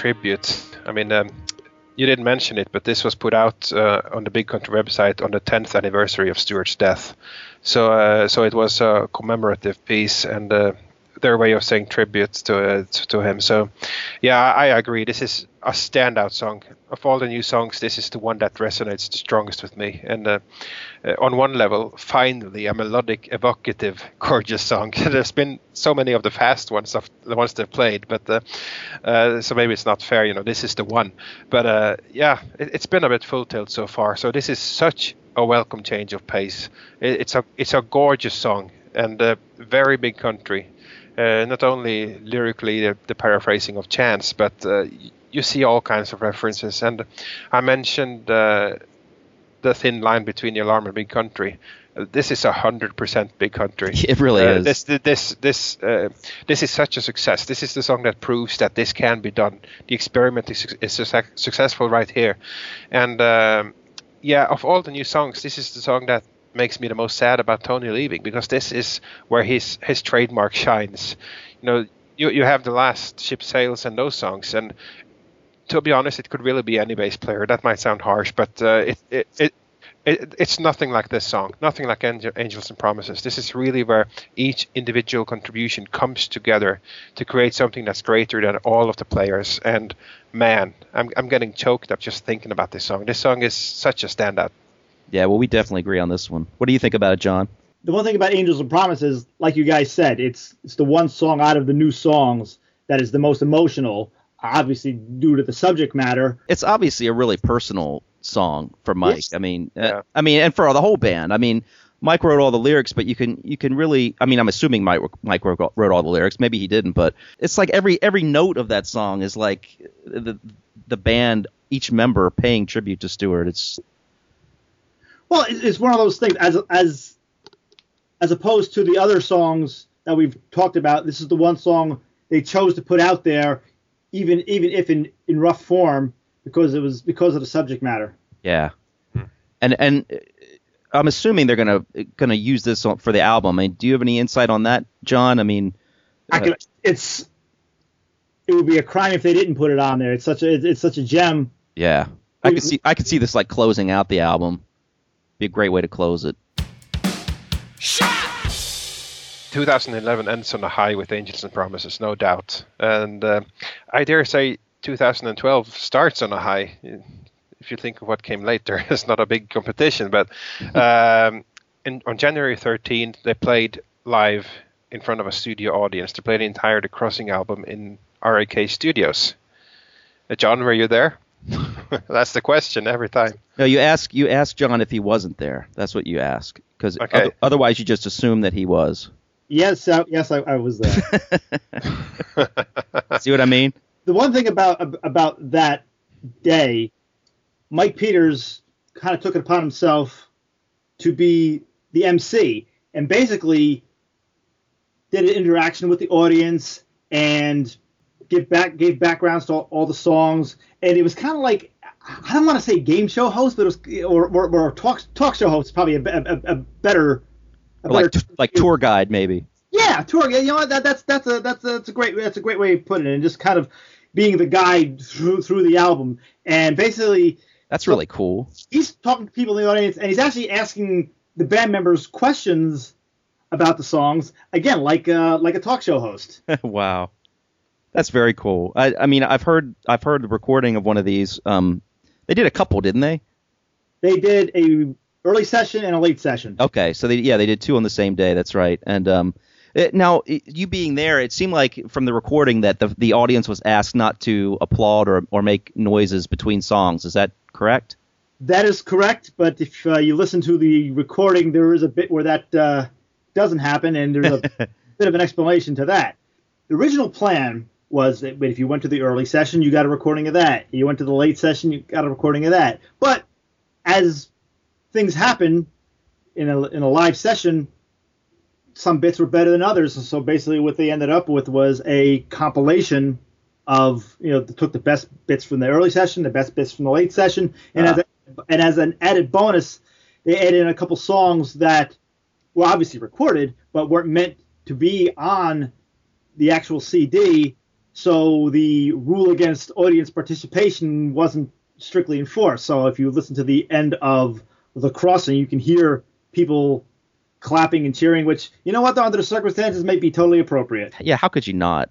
Tribute. I mean, um, you didn't mention it, but this was put out uh, on the Big Country website on the 10th anniversary of Stuart's death. So, uh, so it was a commemorative piece and uh, their way of saying tribute to uh, to him. So, yeah, I agree. This is a standout song. Of all the new songs, this is the one that resonates the strongest with me. And uh, uh, on one level, finally, a melodic, evocative, (laughs) gorgeous song. (laughs) There's been so many of the fast ones, of the ones they've played, but uh, uh, so maybe it's not fair. You know, this is the one. But uh, yeah, it, it's been a bit full tilt so far. So this is such a welcome change of pace. It, it's a it's a gorgeous song and uh, very big country. Uh, not only lyrically the, the paraphrasing of Chance, but uh, you see all kinds of references. And I mentioned uh, the thin line between the alarm and big country. This is a hundred percent big country. (laughs) It really Uh, is. This this this uh, this is such a success. This is the song that proves that this can be done. The experiment is, is successful right here, and um, yeah, of all the new songs, this is the song that makes me the most sad about Tony leaving because this is where his his trademark shines. You know, you you have the last ship sails and those songs, and to be honest, it could really be any bass player. That might sound harsh, but uh, it, it it. It, it's nothing like this song, nothing like Angel, Angels and Promises. This is really where each individual contribution comes together to create something that's greater than all of the players. And man, I'm, I'm getting choked up just thinking about this song. This song is such a standout. Yeah, well, we definitely agree on this one. What do you think about it, John? the one thing about Angels and Promises, like you guys said, it's it's the one song out of the new songs that is the most emotional, obviously due to the subject matter. It's obviously a really personal song for Mike. Yes. I mean, uh, I mean, and for the whole band. I mean, Mike wrote all the lyrics, but you can you can really. I mean, I'm assuming Mike Mike wrote, wrote all the lyrics. Maybe he didn't, but it's like every every note of that song is like the the band, each member paying tribute to Stuart. It's Well, it's one of those things as as as opposed to the other songs that we've talked about. This is the one song they chose to put out there, even even if in in rough form, because it was because of the subject matter. yeah, and and uh, I'm assuming they're gonna gonna use this for the album. I mean, do you have any insight on that, John? I mean, I can, it's it would be a crime if they didn't put it on there. It's such a it's, it's such a gem. yeah, I could see I could see this like closing out the album. Be a great way to close it. 2011 ends on a high with Angels and Promises, no doubt. And uh, I dare say 2012 starts on a high. If you think of what came later, (laughs) it's not a big competition. But (laughs) um, in, on January 13th, they played live in front of a studio audience. They played the entire The Crossing album in RAK Studios. Uh, John, were you there? (laughs) That's the question every time. No, you ask you ask John if he wasn't there. That's what you ask because Okay. otherwise you just assume that he was. Yes, uh, yes, I, I was there. (laughs) See what I mean? the one thing about about that day, Mike Peters kind of took it upon himself to be the MC and basically did an interaction with the audience and give back gave backgrounds to all, all the songs and it was kind of like I don't want to say game show host, but it was or or, or talk talk show host probably a, a, a better like like tour guide maybe. yeah, tour. guide. You know? That, that's that's a that's a, that's a great that's a great way of putting it. And just kind of being the guide through through the album, and basically That's really cool. he's talking to people in the audience, and he's actually asking the band members questions about the songs. Again, like uh, like a talk show host. (laughs) wow, that's very cool. I, I mean, I've heard I've heard the recording of one of these. Um, they did a couple, didn't they? They did a early session and a late session. Okay, so they yeah they did two on the same day. That's right. And um, it, now it, you being there, it seemed like from the recording that the the audience was asked not to applaud or or make noises between songs. Is that correct? That is correct, but if uh, you listen to the recording, there is a bit where that uh, doesn't happen, and there's a (laughs) bit of an explanation to that. The original plan was that if you went to the early session, you got a recording of that. You went to the late session, you got a recording of that. But as things happen in a in a live session, some bits were better than others. And so basically, what they ended up with was a compilation of you know they took the best bits from the early session, the best bits from the late session, and as uh-huh. a, and as an added bonus, they added in a couple songs that were obviously recorded but weren't meant to be on the actual CD. So the rule against audience participation wasn't strictly enforced. So if you listen to the end of the crossing, you can hear people clapping and cheering, which you know what, under the circumstances, may be totally appropriate. Yeah, how could you not?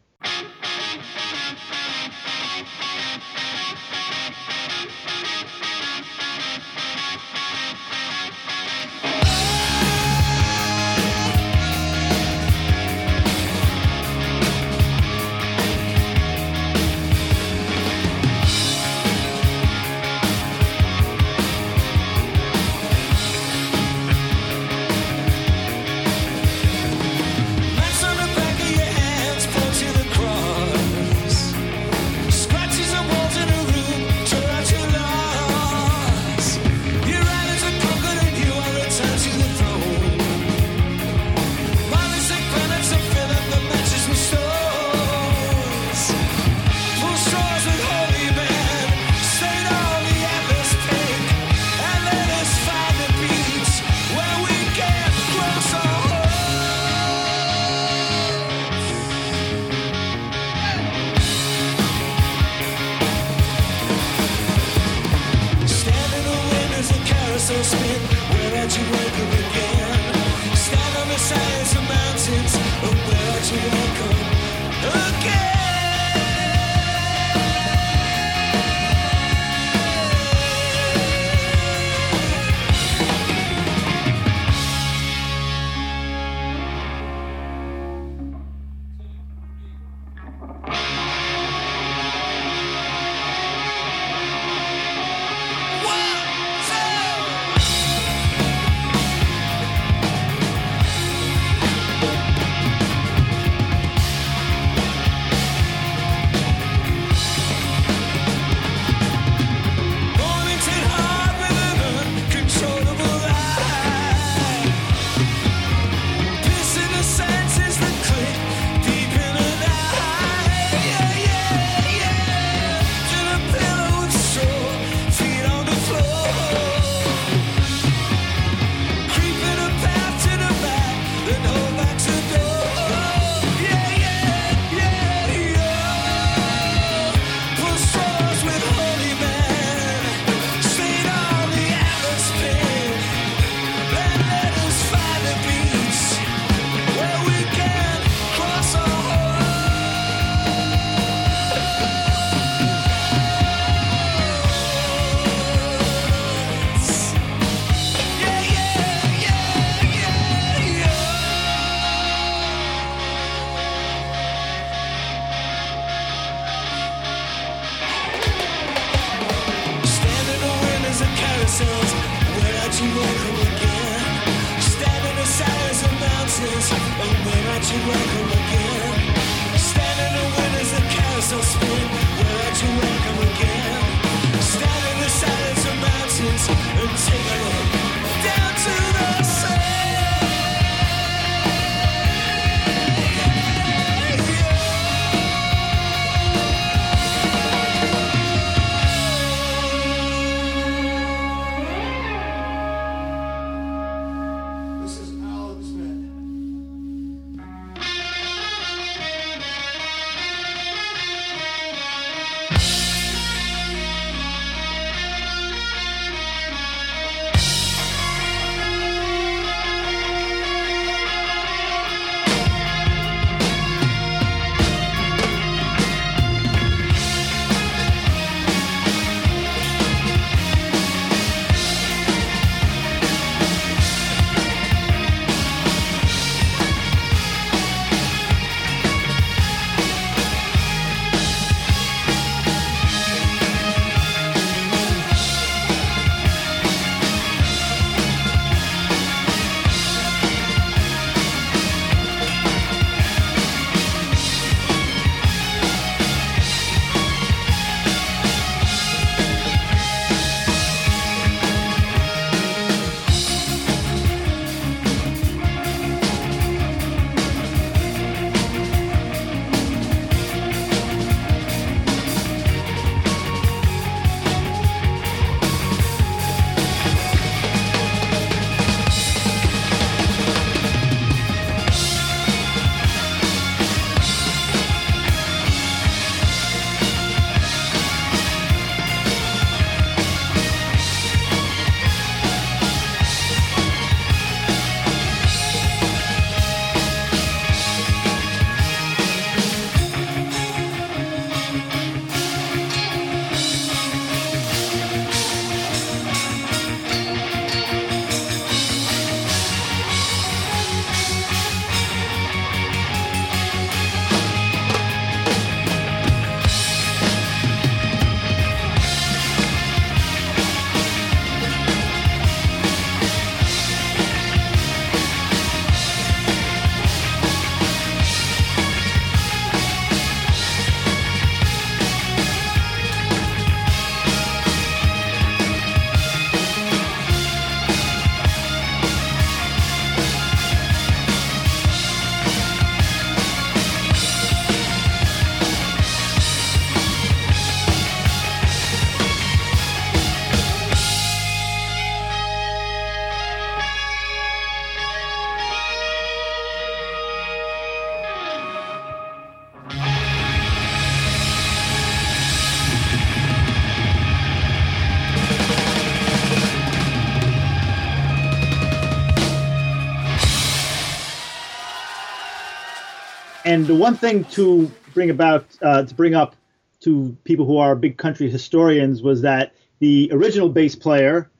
And the one thing to bring about uh, to bring up to people who are big country historians was that the original bass player,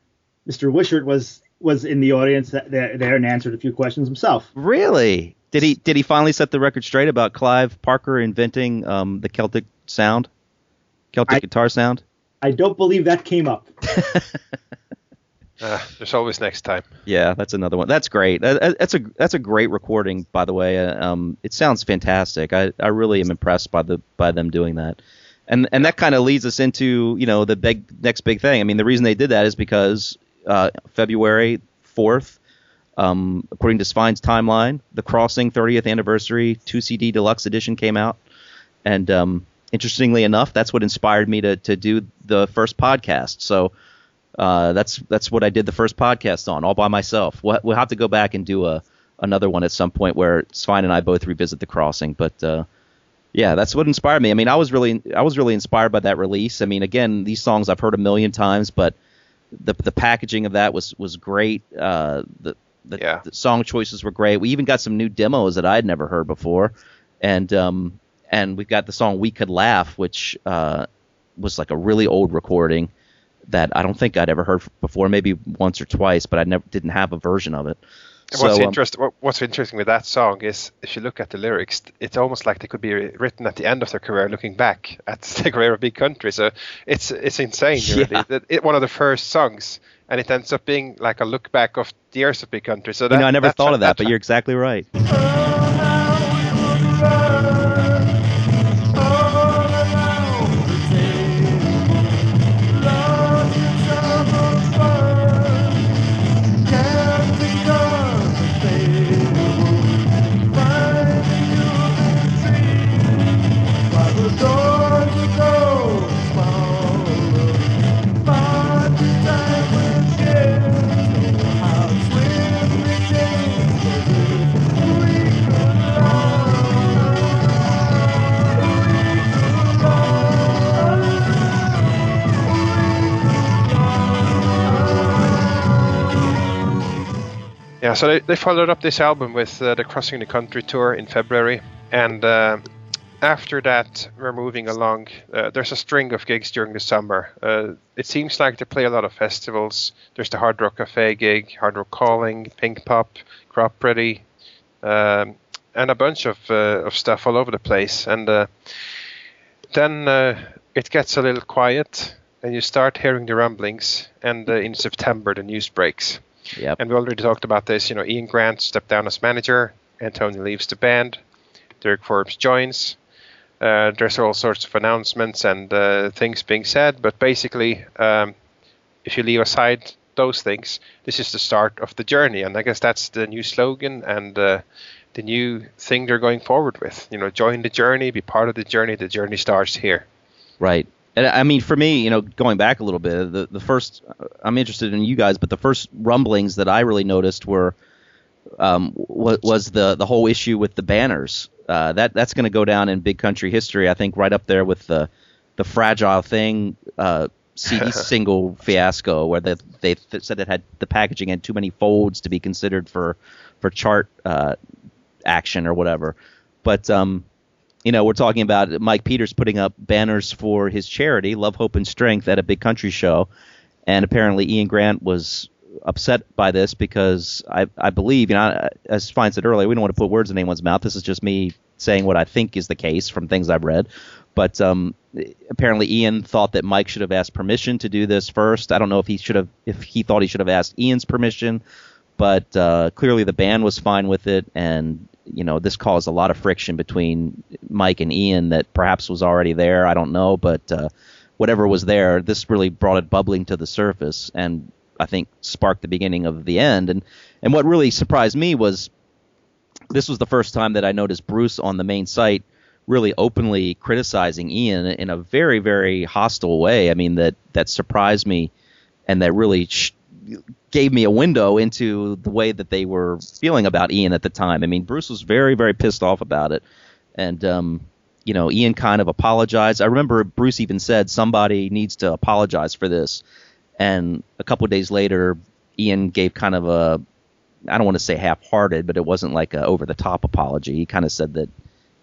Mr. Wishart, was was in the audience there, there and answered a few questions himself. Really? Did he did he finally set the record straight about Clive Parker inventing um, the Celtic sound, Celtic I- guitar sound? I don't believe that came up. (laughs) Uh, there's always next time. Yeah, that's another one. That's great. That- that- That's a that's a great recording, by the way. Uh, Um, it sounds fantastic. I, I really am impressed by the by them doing that, and and that kind of leads us into you know the big next big thing. I mean, the reason they did that is because uh, February fourth, um, according to Svein's timeline, the Crossing 30th anniversary two CD deluxe edition came out, and um, interestingly enough, that's what inspired me to to do the first podcast. So uh, that's that's what I did the first podcast on, all by myself. We'll, we'll have to go back and do a another one at some point where Svein and I both revisit the crossing. But uh, yeah, that's what inspired me. I mean, I was really I was really inspired by that release. I mean, again, these songs I've heard a million times, but the the packaging of that was was great. Uh, the the, Yeah. the song choices were great. We even got some new demos that I'd never heard before, and um and we've got the song "We Could Laugh," which uh, was like a really old recording that I don't think I'd ever heard before, maybe once or twice, but I never didn't have a version of it. And what's So, um, interest, What's interesting with that song is if you look at the lyrics, it's almost like they could be written at the end of their career, looking back at (laughs) the career of Big Country. So it's it's insane. Really. Yeah. That it, one of the first songs, and it ends up being like a look back of the years of Big Country. So that, you know, I never thought a- of that, but you're exactly right. Yeah, so they, they followed up this album with uh, the Crossing the Country tour in February, and uh, after that, we're moving along. Uh, there's a string of gigs during the summer. Uh, it seems like they play a lot of festivals. There's the Hard Rock Cafe gig, Hard Rock Calling, Pink Pop, Cropredy, um, and a bunch of uh, of stuff all over the place. And uh, then uh, it gets a little quiet, and you start hearing the rumblings. And uh, in September, the news breaks. Yep. And we already talked about this. You know, Ian Grant stepped down as manager. Antonio leaves the band. Derek Forbes joins. Uh, there's all sorts of announcements and uh, things being said, but basically, um, if you leave aside those things, this is the start of the journey, and I guess that's the new slogan and uh, the new thing they're going forward with. You know, join the journey, be part of the journey. The journey starts here. Right. And I mean, for me, you know, going back a little bit, the the first I'm interested in you guys, but the first rumblings that I really noticed were um, was, was the the whole issue with the banners. Uh, that that's going to go down in big country history, I think, right up there with the the fragile thing uh, CD (laughs) single fiasco, where they they th- said it had the packaging had too many folds to be considered for for chart uh, action or whatever. But um, you know, we're talking about Mike Peters putting up banners for his charity, Love, Hope, and Strength, at a big country show, and apparently Ian Grant was upset by this because I, I believe, you know, as Svein said earlier, we don't want to put words in anyone's mouth. This is just me saying what I think is the case from things I've read. But um, apparently, Ian thought that Mike should have asked permission to do this first. I don't know if he should have, if he thought he should have asked Ian's permission, but uh, clearly the band was fine with it, and you know this caused a lot of friction between Mike and Ian that perhaps was already there. I don't know, but uh, whatever was there, this really brought it bubbling to the surface, and I think sparked the beginning of the end. And and what really surprised me was this was the first time that I noticed Bruce on the main site really openly criticizing Ian in a very very hostile way. I mean that that surprised me, and that really. Sh- gave me a window into the way that they were feeling about Ian at the time. I mean, Bruce was very, very pissed off about it, and um, you know, Ian kind of apologized. I remember Bruce even said somebody needs to apologize for this, and a couple days later, Ian gave kind of a I don't want to say half-hearted, but it wasn't like a over-the-top apology. He kind of said that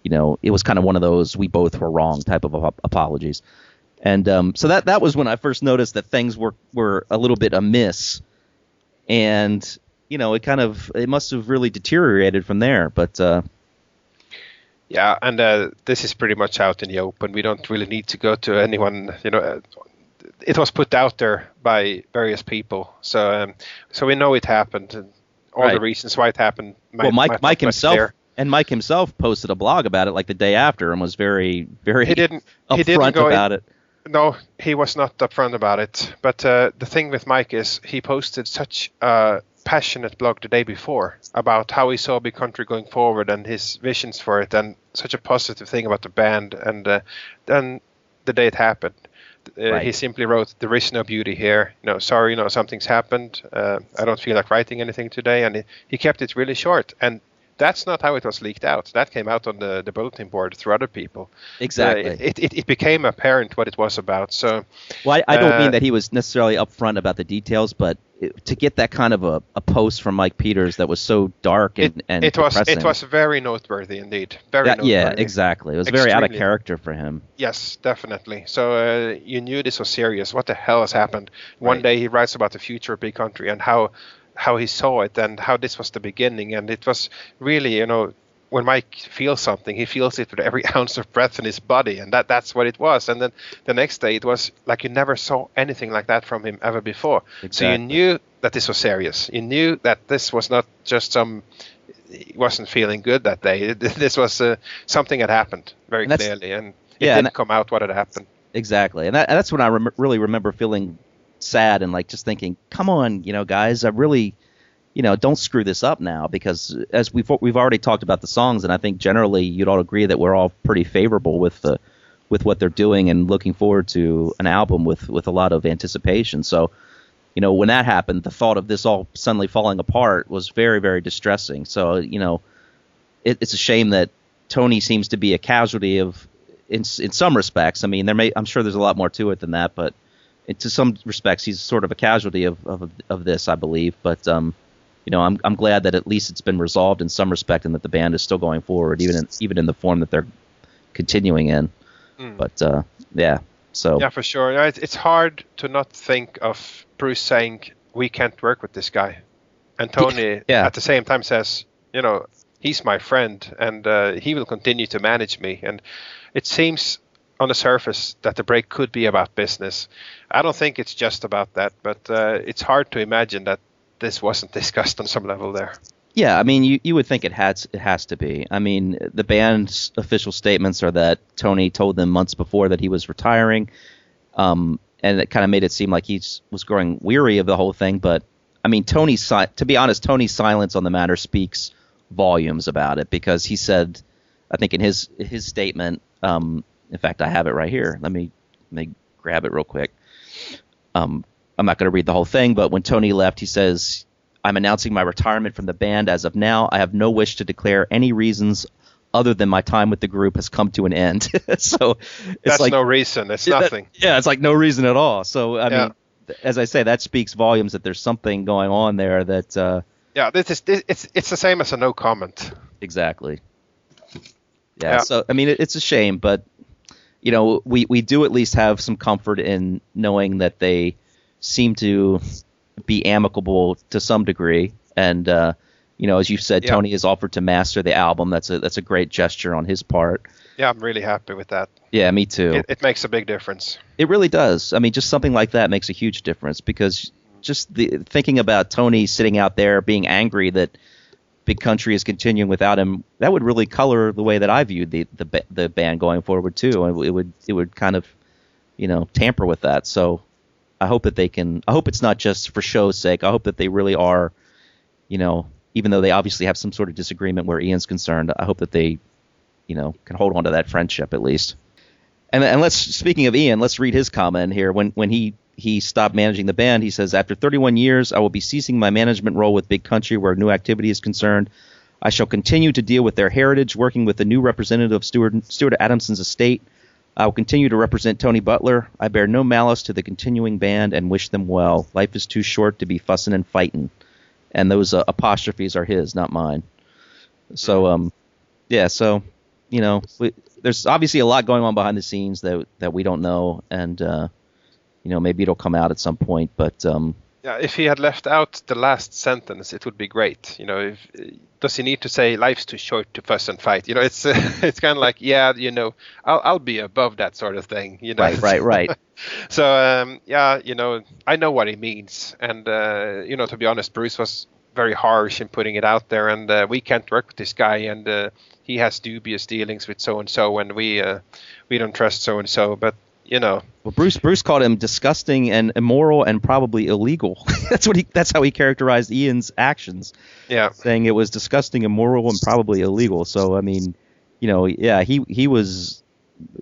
you know, it was kind of one of those we both were wrong type of ap- apologies. And um, so that that was when I first noticed that things were were a little bit amiss, and you know, it kind of it must have really deteriorated from there. But uh, Yeah, and uh, this is pretty much out in the open. We don't really need to go to anyone. You know, uh, it was put out there by various people, so um, so we know it happened. And all the reasons why it happened. might- well, Mike Mike himself clear. and Mike himself posted a blog about it like the day after and was very very He didn't. He upfront didn't go in- about it. No, he was not upfront about it. But uh, the thing with Mike is he posted such a passionate blog the day before about how he saw Big Country going forward and his visions for it, and such a positive thing about the band. And uh, then the day it happened, uh, Right. he simply wrote, "There is no beauty here. You know, sorry, you know, something's happened. Uh, I don't feel like writing anything today." And he, he kept it really short. And that's not how it was leaked out. That came out on the, the bulletin board through other people. Exactly. Uh, it, it, it became apparent what it was about. So Well, I, I don't Uh, mean that he was necessarily upfront about the details, but it, to get that kind of a, a post from Mike Peters that was so dark and, it, and it was depressing, it was very noteworthy indeed. Very that- yeah, exactly. It was very out of character for him. Yes, definitely. So uh, you knew this was serious. What the hell has happened? One Right. day he writes about the future of big country and how how he saw it and how this was the beginning. And it was really, you know, when Mike feels something, he feels it with every (laughs) ounce of breath in his body, and that that's what it was. And then the next day, it was like you never saw anything like that from him ever before. So you knew that this was serious. You knew that this was not just some. He wasn't feeling good that day. (laughs) This was uh, something had happened very And clearly, and it Yeah, didn't come out what had happened. Exactly, and, that, and that's when I rem- really remember feeling sad and like just thinking, "Come on, you know, guys, I really, you know, don't screw this up now." Because as we've we've already talked about the songs, and I think generally you'd all agree that we're all pretty favorable with the with what they're doing and looking forward to an album with with a lot of anticipation. So, you know, when that happened, the thought of this all suddenly falling apart was very very distressing. So, you know, it, it's a shame that Tony seems to be a casualty of in in some respects. I mean, there may I'm sure there's a lot more to it than that, but to some respects, he's sort of a casualty of of, of this, I believe. But um, you know, I'm I'm glad that at least it's been resolved in some respect, and that the band is still going forward, even in even in the form that they're continuing in. But uh, yeah, so Yeah, for sure. It's, it's hard to not think of Bruce saying, "We can't work with this guy," and Tony (laughs) Yeah. at the same time says, "You know, he's my friend, and uh, he will continue to manage me." And it seems on the surface that the break could be about business. I don't think it's just about that, but uh, it's hard to imagine that this wasn't (laughs) discussed on some level there. Yeah, I mean, you, you would think it has it has to be. I mean, the band's official statements are that Tony told them months before that he was retiring, um, and it kind of made it seem like he was growing weary of the whole thing. But I mean, Tony's si- to be honest, Tony's silence on the matter speaks volumes about it because he said, I think in his his statement, um, in fact, I have it right here. Let me let me grab it real quick. Um, I'm not going to read the whole thing, but when Tony left, he says, I'm announcing my retirement from the band as of now. I have no wish to declare any reasons other than my time with the group has come to an end. (laughs) so it's That's like no reason. It's yeah, that- nothing. yeah, it's like no reason at all. So I Yeah. mean, as I say, that speaks volumes that there's something going on there that uh, yeah, this is this, it's it's the same as a no comment. exactly. Yeah, Yeah. So I mean, it, it's a shame, but you know, we we do at least have some comfort in knowing that they seem to be amicable to some degree, and uh, you know, as you said, Yeah. Tony has offered to master the album. That's a that's a great gesture on his part. Yeah, I'm really happy with that. Yeah, me too. It, it makes a big difference. It really does. I mean, just something like that makes a huge difference because just the thinking about Tony sitting out there being angry that Big Country is continuing without him, that would really color the way that I viewed the the, the band going forward too. And it would it would kind of you know tamper with that. So I hope that they can. I hope it's not just for show's sake. I hope that they really are, you know, even though they obviously have some sort of disagreement where Ian's concerned. I hope that they, you know, can hold on to that friendship at least. And, and let's speaking of Ian, let's read his comment here. When when he he stopped managing the band, he says, "After 31 years, I will be ceasing my management role with Big Country, where new activity is concerned. I shall continue to deal with their heritage, working with the new representative of Stuart Stuart Adamson's estate. I will continue to represent Tony Butler. I bear no malice to the continuing band and wish them well. Life is too short to be fussing and fighting." And those uh, apostrophes are his, not mine. So um, yeah, so you know, we, there's obviously a lot going on behind the scenes that that we don't know, and uh, you know, maybe it'll come out at some point. But um, Yeah, if he had left out the last sentence, it would be great. You know, if, does he need to say life's too short to fuss and fight? You know, it's (laughs) it's kind of like yeah, you know, I'll I'll be above that sort of thing. You know, right, right, right. (laughs) so um, yeah, you know, I know what he means, and uh, you know, to be honest, Bruce was very harsh in putting it out there, and uh, we can't work with this guy, and uh, he has dubious dealings with so and so, and we uh, we don't trust so and so, but you know, Well, Bruce Bruce called him disgusting and immoral and probably illegal. (laughs) that's what he. That's how he characterized Ian's actions, yeah, saying it was disgusting, immoral, and probably illegal. So I mean, you know, yeah, he he was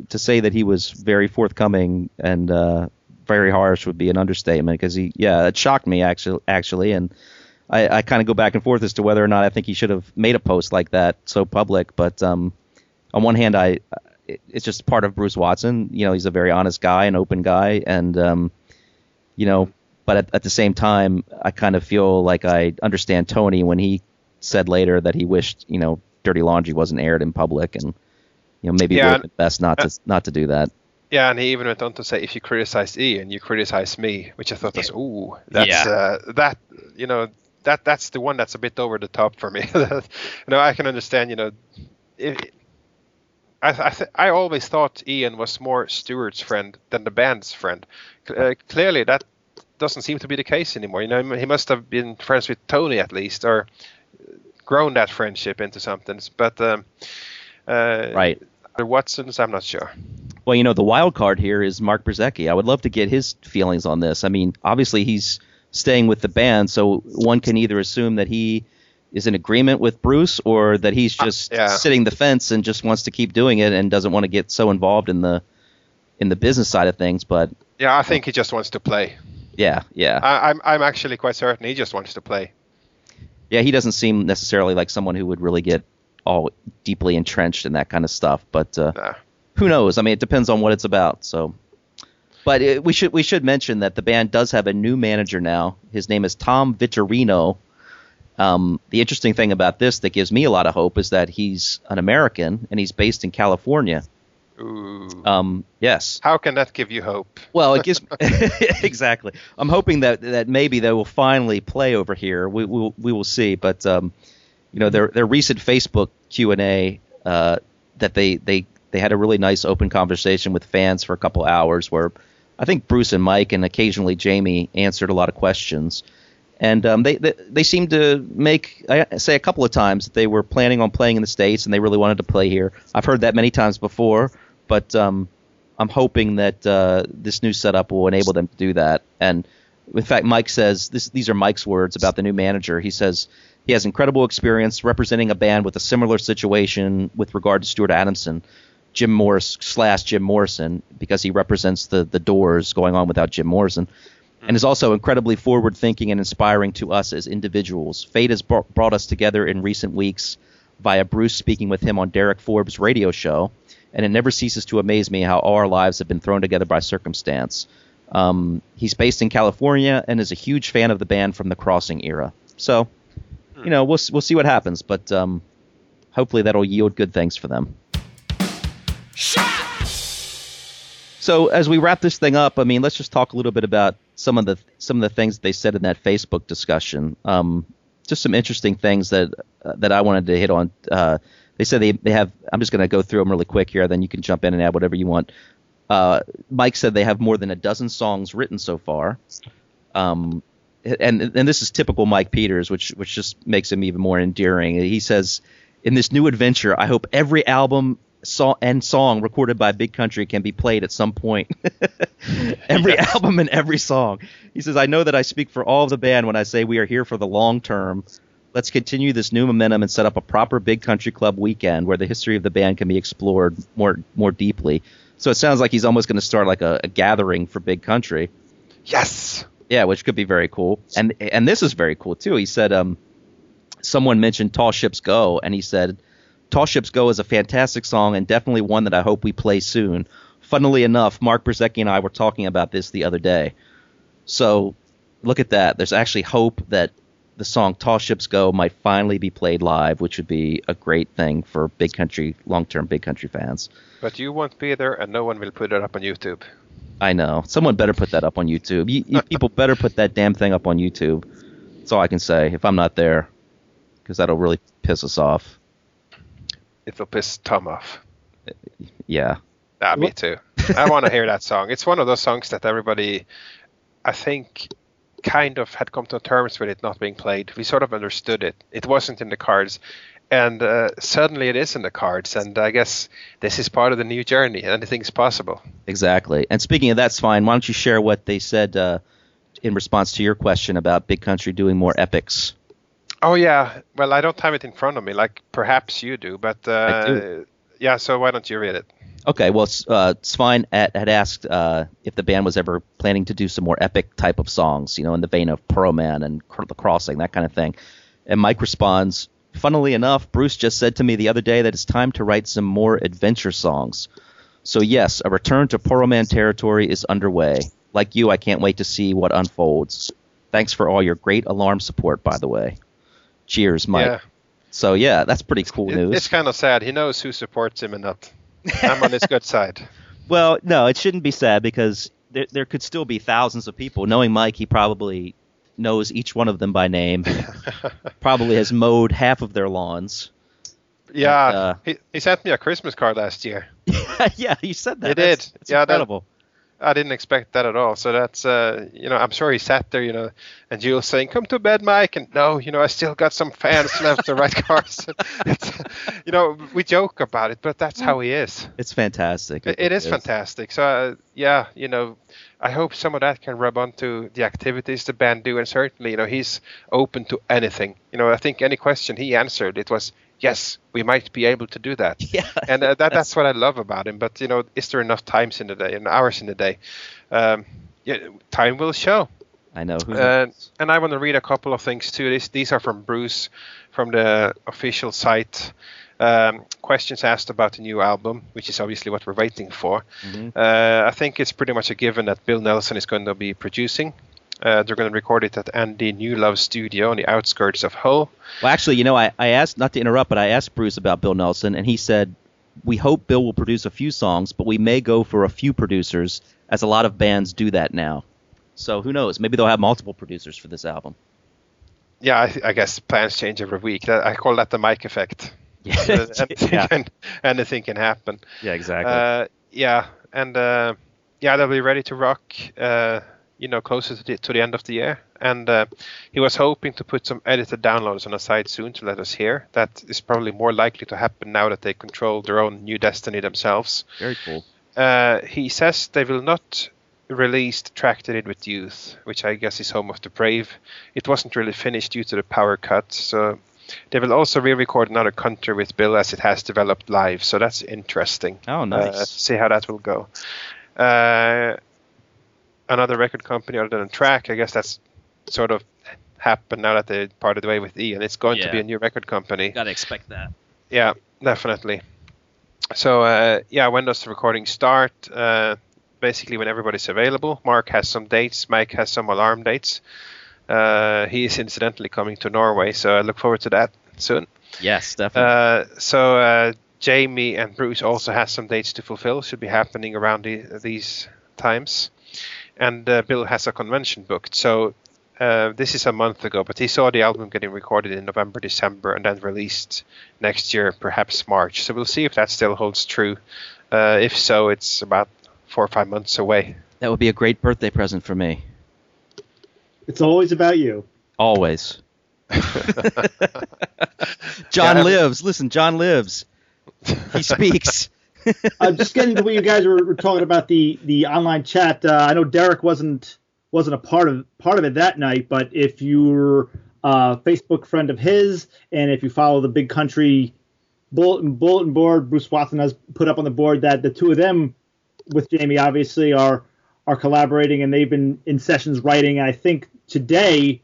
to say that he was very forthcoming and uh, very harsh would be an understatement because he, yeah, it shocked me actually, actually, and I, I kind of go back and forth as to whether or not I think he should have made a post like that so public. But um, on one hand, I it- it's just part of Bruce Watson. You know, he's a very honest guy, an open guy, and um, you know, but at, at the same time, I kind of feel like I understand Tony when he said later that he wished you know Dirty Laundry wasn't aired in public, and you know maybe it Yeah, would have been best not to not to do that. yeah, and he even went on to say, if you criticize Ian, you criticize me, which I thought was ooh, that's Yeah. uh, that you know that that's the one that's a bit over the top for me. (laughs) you know, I can understand. You know, if, I I, th- I always thought Ian was more Stuart's friend than the band's friend. Uh, clearly, that doesn't seem to be the case anymore. You know, he must have been friends with Tony at least, or grown that friendship into something. But um, uh, Right. The Watsons, I'm not sure. Well, you know, the wild card here is Mark Brzezicki. I would love to get his feelings on this. I mean, obviously he's staying with the band, so one can either assume that he is in agreement with Bruce or that he's just yeah. sitting the fence and just wants to keep doing it and doesn't want to get so involved in the in the business side of things. But Yeah, I think he just wants to play. yeah, yeah, I, I'm I'm actually quite certain he just wants to play. yeah. He doesn't seem necessarily like someone who would really get all deeply entrenched in that kind of stuff. But uh, Nah. who knows? I mean, it depends on what it's about. So, but it, we should we should mention that the band does have a new manager now. His name is Tom Vittorino. Um, the interesting thing about this that gives me a lot of hope is that he's an American and he's based in California. Ooh. Um, yes. How can that give you hope? Well, it gives (laughs) (laughs) exactly. I'm hoping that that maybe they will finally play over here. We we will, we will see. But um, you know, their their recent Facebook Q and A uh, that they they they had a really nice open conversation with fans for a couple hours where I think Bruce and Mike and occasionally Jamie answered a lot of questions. And um, they, they they seemed to make I say a couple of times that they were planning on playing in the states and they really wanted to play here. I've heard that many times before, but um, I'm hoping that uh, this new setup will enable them to do that. And in fact, Mike says this, these are Mike's words about the new manager. He says he has incredible experience representing a band with a similar situation with regard to Stuart Adamson, Jim Morris slash Jim Morrison, because he represents the the Doors going on without Jim Morrison. And is also incredibly forward thinking and inspiring to us as individuals. Fate has brought, brought us together in recent weeks via Bruce speaking with him on Derek Forbes' radio show, and it never ceases to amaze me how all our lives have been thrown together by circumstance. Um, he's based in California and is a huge fan of the band from the Crossing era. So, you know, we'll we'll see what happens, but um, hopefully that'll yield good things for them. So as we wrap this thing up, I mean, let's just talk a little bit about some of the some of the things they said in that Facebook discussion. Um, just some interesting things that uh, that I wanted to hit on. Uh, they said they they have. I'm just going to go through them really quick here. Then you can jump in and add whatever you want. Uh, Mike said they have more than a dozen songs written so far. Um, and and this is typical Mike Peters, which which just makes him even more endearing. He says, "In this new adventure, I hope every album song and song recorded by Big Country can be played at some point. (laughs) every album and every song." He says, "I know that I speak for all of the band when I say we are here for the long term. Let's continue this new momentum and set up a proper Big Country Club weekend where the history of the band can be explored more more deeply." So it sounds like he's almost going to start like a, a gathering for Big Country. Yes. Yeah, which could be very cool. And and this is very cool too. He said um someone mentioned Tall Ships Go and he said Tall Ships Go is a fantastic song and definitely one that I hope we play soon. Funnily enough, Mark Brzezicki and I were talking about this the other day. So look at that. There's actually hope that the song "Tall Ships Go" might finally be played live, which would be a great thing for big country, long-term big country fans. But you won't be there, and no one will put it up on YouTube. I know. Someone better put that up on YouTube. You, you (laughs) people better put that damn thing up on YouTube. That's all I can say. If I'm not there, because that'll really piss us off. It will piss Tom off. Yeah. Ah, me too. I want to hear that song. It's one of those songs that everybody, I think, kind of had come to terms with it not being played. We sort of understood it. It wasn't in the cards, and uh, suddenly it is in the cards. And I guess this is part of the new journey. Anything's possible. Exactly. And speaking of that's fine. Why don't you share what they said uh, in response to your question about Big Country doing more epics? Oh yeah. Well, I don't have it in front of me, like perhaps you do. But uh, do. yeah. So why don't you read it? Okay, well, uh, Svein had, had asked uh, if the band was ever planning to do some more epic type of songs, you know, in the vein of Porrohman and The Crossing, that kind of thing. And Mike responds, funnily enough, Bruce just said to me the other day that it's time to write some more adventure songs. So, yes, a return to Porrohman territory is underway. Like you, I can't wait to see what unfolds. Thanks for all your great alarm support, by the way. Cheers, Mike. Yeah. So, yeah, that's pretty cool It- news. it's kind of sad. He knows who supports him and not. I'm on his good (laughs) side. Well, no, it shouldn't be sad because there, there could still be thousands of people. Knowing Mike, he probably knows each one of them by name. (laughs) probably has mowed half of their lawns. Yeah, uh, he, he sent me a Christmas card last year. (laughs) yeah, you said that. He That's- did. It's Yeah, that- incredible. I didn't expect that at all. So that's, uh, you know, I'm sure he sat there, you know, and Jules saying, "Come to bed, Mike," and no, you know, I still got some fans (laughs) left to write cards. (laughs) it's, you know, we joke about it, but that's how he is. It's fantastic. It, it is fantastic. So uh, yeah, you know, I hope some of that can rub onto the activities the band do, and certainly, you know, he's open to anything. You know, I think any question he answered, it was yes, we might be able to do that. (laughs) Yeah, and uh, that, (laughs) that's what I love about him. But you know, is there enough times in the day and hours in the day? Um, yeah, time will show. I know. Who Uh, and I want to read a couple of things too. These these are from Bruce from the official site. Um, questions asked about the new album, which is obviously what we're waiting for. Mhm. Uh, I think it's pretty much a given that Bill Nelson is going to be producing. Uh, they're going to record it at Andy New Love Studio on the outskirts of Hull. Well, actually, you know, I, I asked not to interrupt, but I asked Bruce about Bill Nelson, and he said we hope Bill will produce a few songs, but we may go for a few producers, as a lot of bands do that now. So who knows? Maybe they'll have multiple producers for this album. Yeah, I, I guess plans change every week. I call that the Mike effect. (laughs) Yeah, anything, yeah, can, anything can happen. yeah, exactly. Uh, yeah, and uh, yeah, they'll be ready to rock. Uh, you know, closer to the, to the end of the year. And uh, he was hoping to put some edited downloads on the site soon to let us hear. That is probably more likely to happen now that they control their own new destiny themselves. Very cool. Uh, he says they will not release the track they did with Youth, which I guess is Home of the Brave. It wasn't really finished due to the power cut, so they will also re-record another country with Bill as it has developed live. So that's interesting. Oh, Uh, nice. see how that will go. Uh, another record company other than Track, I guess that's sort of happened now that they parted way with E, and it's going to be a new record company. Gotta expect that. Yeah, definitely. So uh, yeah, when does the recording start? Uh, basically, when everybody's available. Mark has some dates. Mike has some alarm dates. Uh, he is incidentally coming to Norway, so I look forward to that soon. Yes, definitely. Uh, so uh, Jamie and Bruce also has some dates to fulfill. Should be happening around the, these times. And uh, Bill has a convention booked. So uh, this is a month ago, but he saw the album getting recorded in November, December, and then released next year, perhaps March. So we'll see if that still holds true. Uh, if so, it's about four or five months away. that would be a great birthday present for me. It's always about you. Always. (laughs) John Yeah. lives. Listen, John lives. He speaks. (laughs) uh, just getting to what you guys were, were talking about the the online chat. Uh, I know Derek wasn't wasn't a part of part of it that night, but if you're a Facebook friend of his, and if you follow the Big Country bulletin bulletin board, Bruce Watson has put up on the board that the two of them, with Jamie, obviously are are collaborating, and they've been in sessions writing. I think today,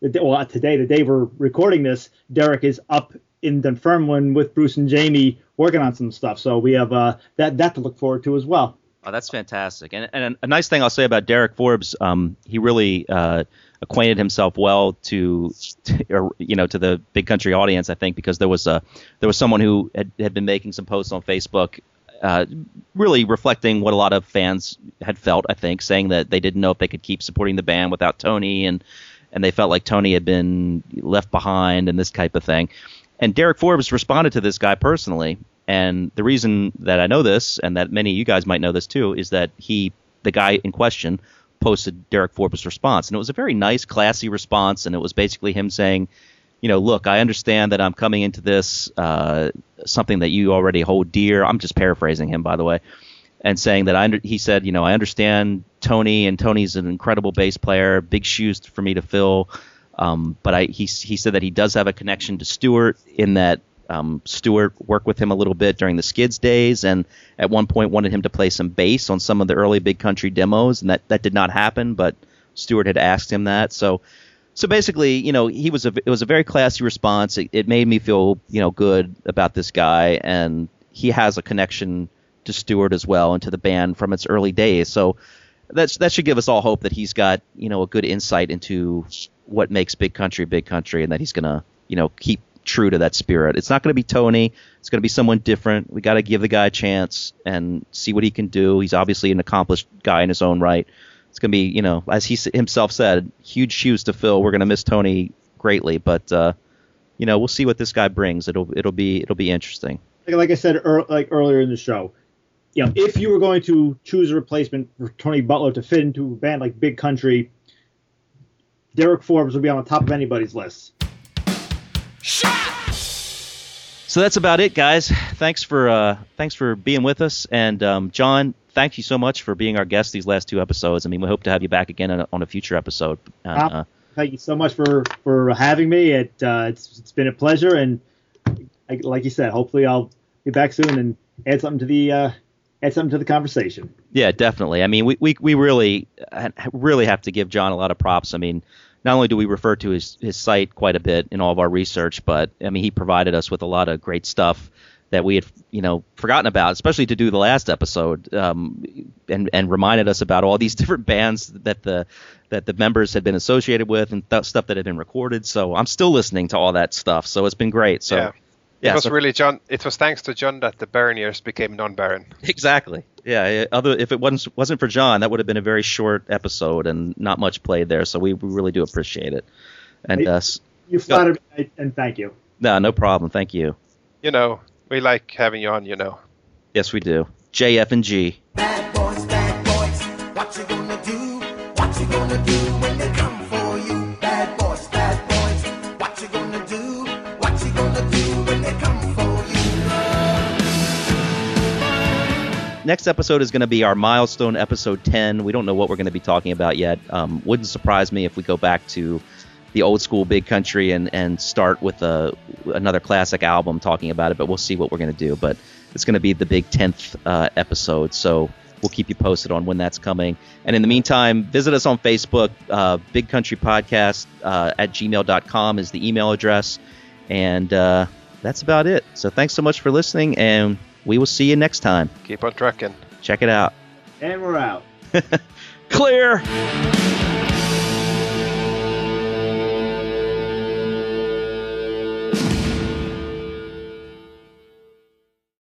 well, today, the day we're recording this, Derek is up in Dunfermline with Bruce and Jamie working on some stuff. So we have uh, that that to look forward to as well. Oh, that's fantastic. And, and a nice thing I'll say about Derek Forbes, um, he really uh, acquainted himself well to, to you know, to the big country audience. I think because there was a there was someone who had, had been making some posts on Facebook, uh, really reflecting what a lot of fans had felt. I think saying that they didn't know if they could keep supporting the band without Tony, and and they felt like Tony had been left behind and this type of thing. And Derek Forbes responded to this guy personally and the reason that I know this, and that many of you guys might know this too, is that he, the guy in question, posted Derek Forbes' response, and it was a very nice, classy response, and it was basically him saying, you know, look, I understand that I'm coming into this uh, something that you already hold dear. I'm just paraphrasing him, by the way, and saying that I, under, he said, you know, I understand Tony, and Tony's an incredible bass player, big shoes for me to fill. Um, but I, he, he said that he does have a connection to Stuart in that um, Stuart worked with him a little bit during the Skids days, and at one point wanted him to play some bass on some of the early Big Country demos, and that, that did not happen. But Stuart had asked him that, so so basically, you know, he was a it was a very classy response. It, it made me feel you know good about this guy, and he has a connection to Stuart as well and to the band from its early days. So that's that should give us all hope that he's got you know a good insight into what makes Big Country Big Country, and that he's gonna you know keep true to that spirit. It's not going to be Tony. It's going to be someone different. We got to give the guy a chance and see what he can do. He's obviously an accomplished guy in his own right. It's going to be, you know, as he himself said, huge shoes to fill. We're going to miss Tony greatly, but uh, you know, we'll see what this guy brings. It'll it'll be it'll be interesting. Like I said er, like earlier in the show, you know, if you were going to choose a replacement for Tony Butler to fit into a band like Big Country, Derek Forbes would be on the top of anybody's list. So that's about it, guys. Thanks for uh, thanks for being with us, and um, John, thank you so much for being our guest these last two episodes. I mean, we hope to have you back again on a, on a future episode. Uh, thank you so much for for having me. It uh, it's it's been a pleasure, and like you said, hopefully I'll be back soon and add something to the uh, add something to the conversation. Yeah, definitely. I mean, we we we really really have to give John a lot of props. I mean not only do we refer to his, his site quite a bit in all of our research, but I mean, he provided us with a lot of great stuff that we had, you know, forgotten about, especially to do the last episode, um, and and reminded us about all these (laughs) different bands that the that the members had been associated with and th- stuff that had been recorded. So I'm still listening to all that stuff. So it's been great. So. Yeah. Yeah, it was so, really John. It was thanks to John that the Baroniers became non-Baron. (laughs) Exactly. Yeah. Other if it wasn't wasn't for John, that would have been a very short episode and not much played there. So we, we really do appreciate it. And uh, you flattered me, and thank you. No, no problem. Thank you. You know, we like having you on. You know. Yes, we do. JF and G. Bad boys, bad boys, what you gonna do? What you gonna do Next episode is going to be our milestone episode 10. We don't know what we're going to be talking about yet. Um, wouldn't surprise me if we go back to the old school big country and, and start with a, another classic album talking about it, but we'll see what we're going to do. But it's going to be the big 10th uh, episode. So we'll keep you posted on when that's coming. And in the meantime, visit us on Facebook. Uh, Big Country Podcast uh, at gmail.com is the email address. And uh, that's about it. So thanks so much for listening, and we will see you next time. Keep on trucking. Check it out. And we're out. (laughs) Clear.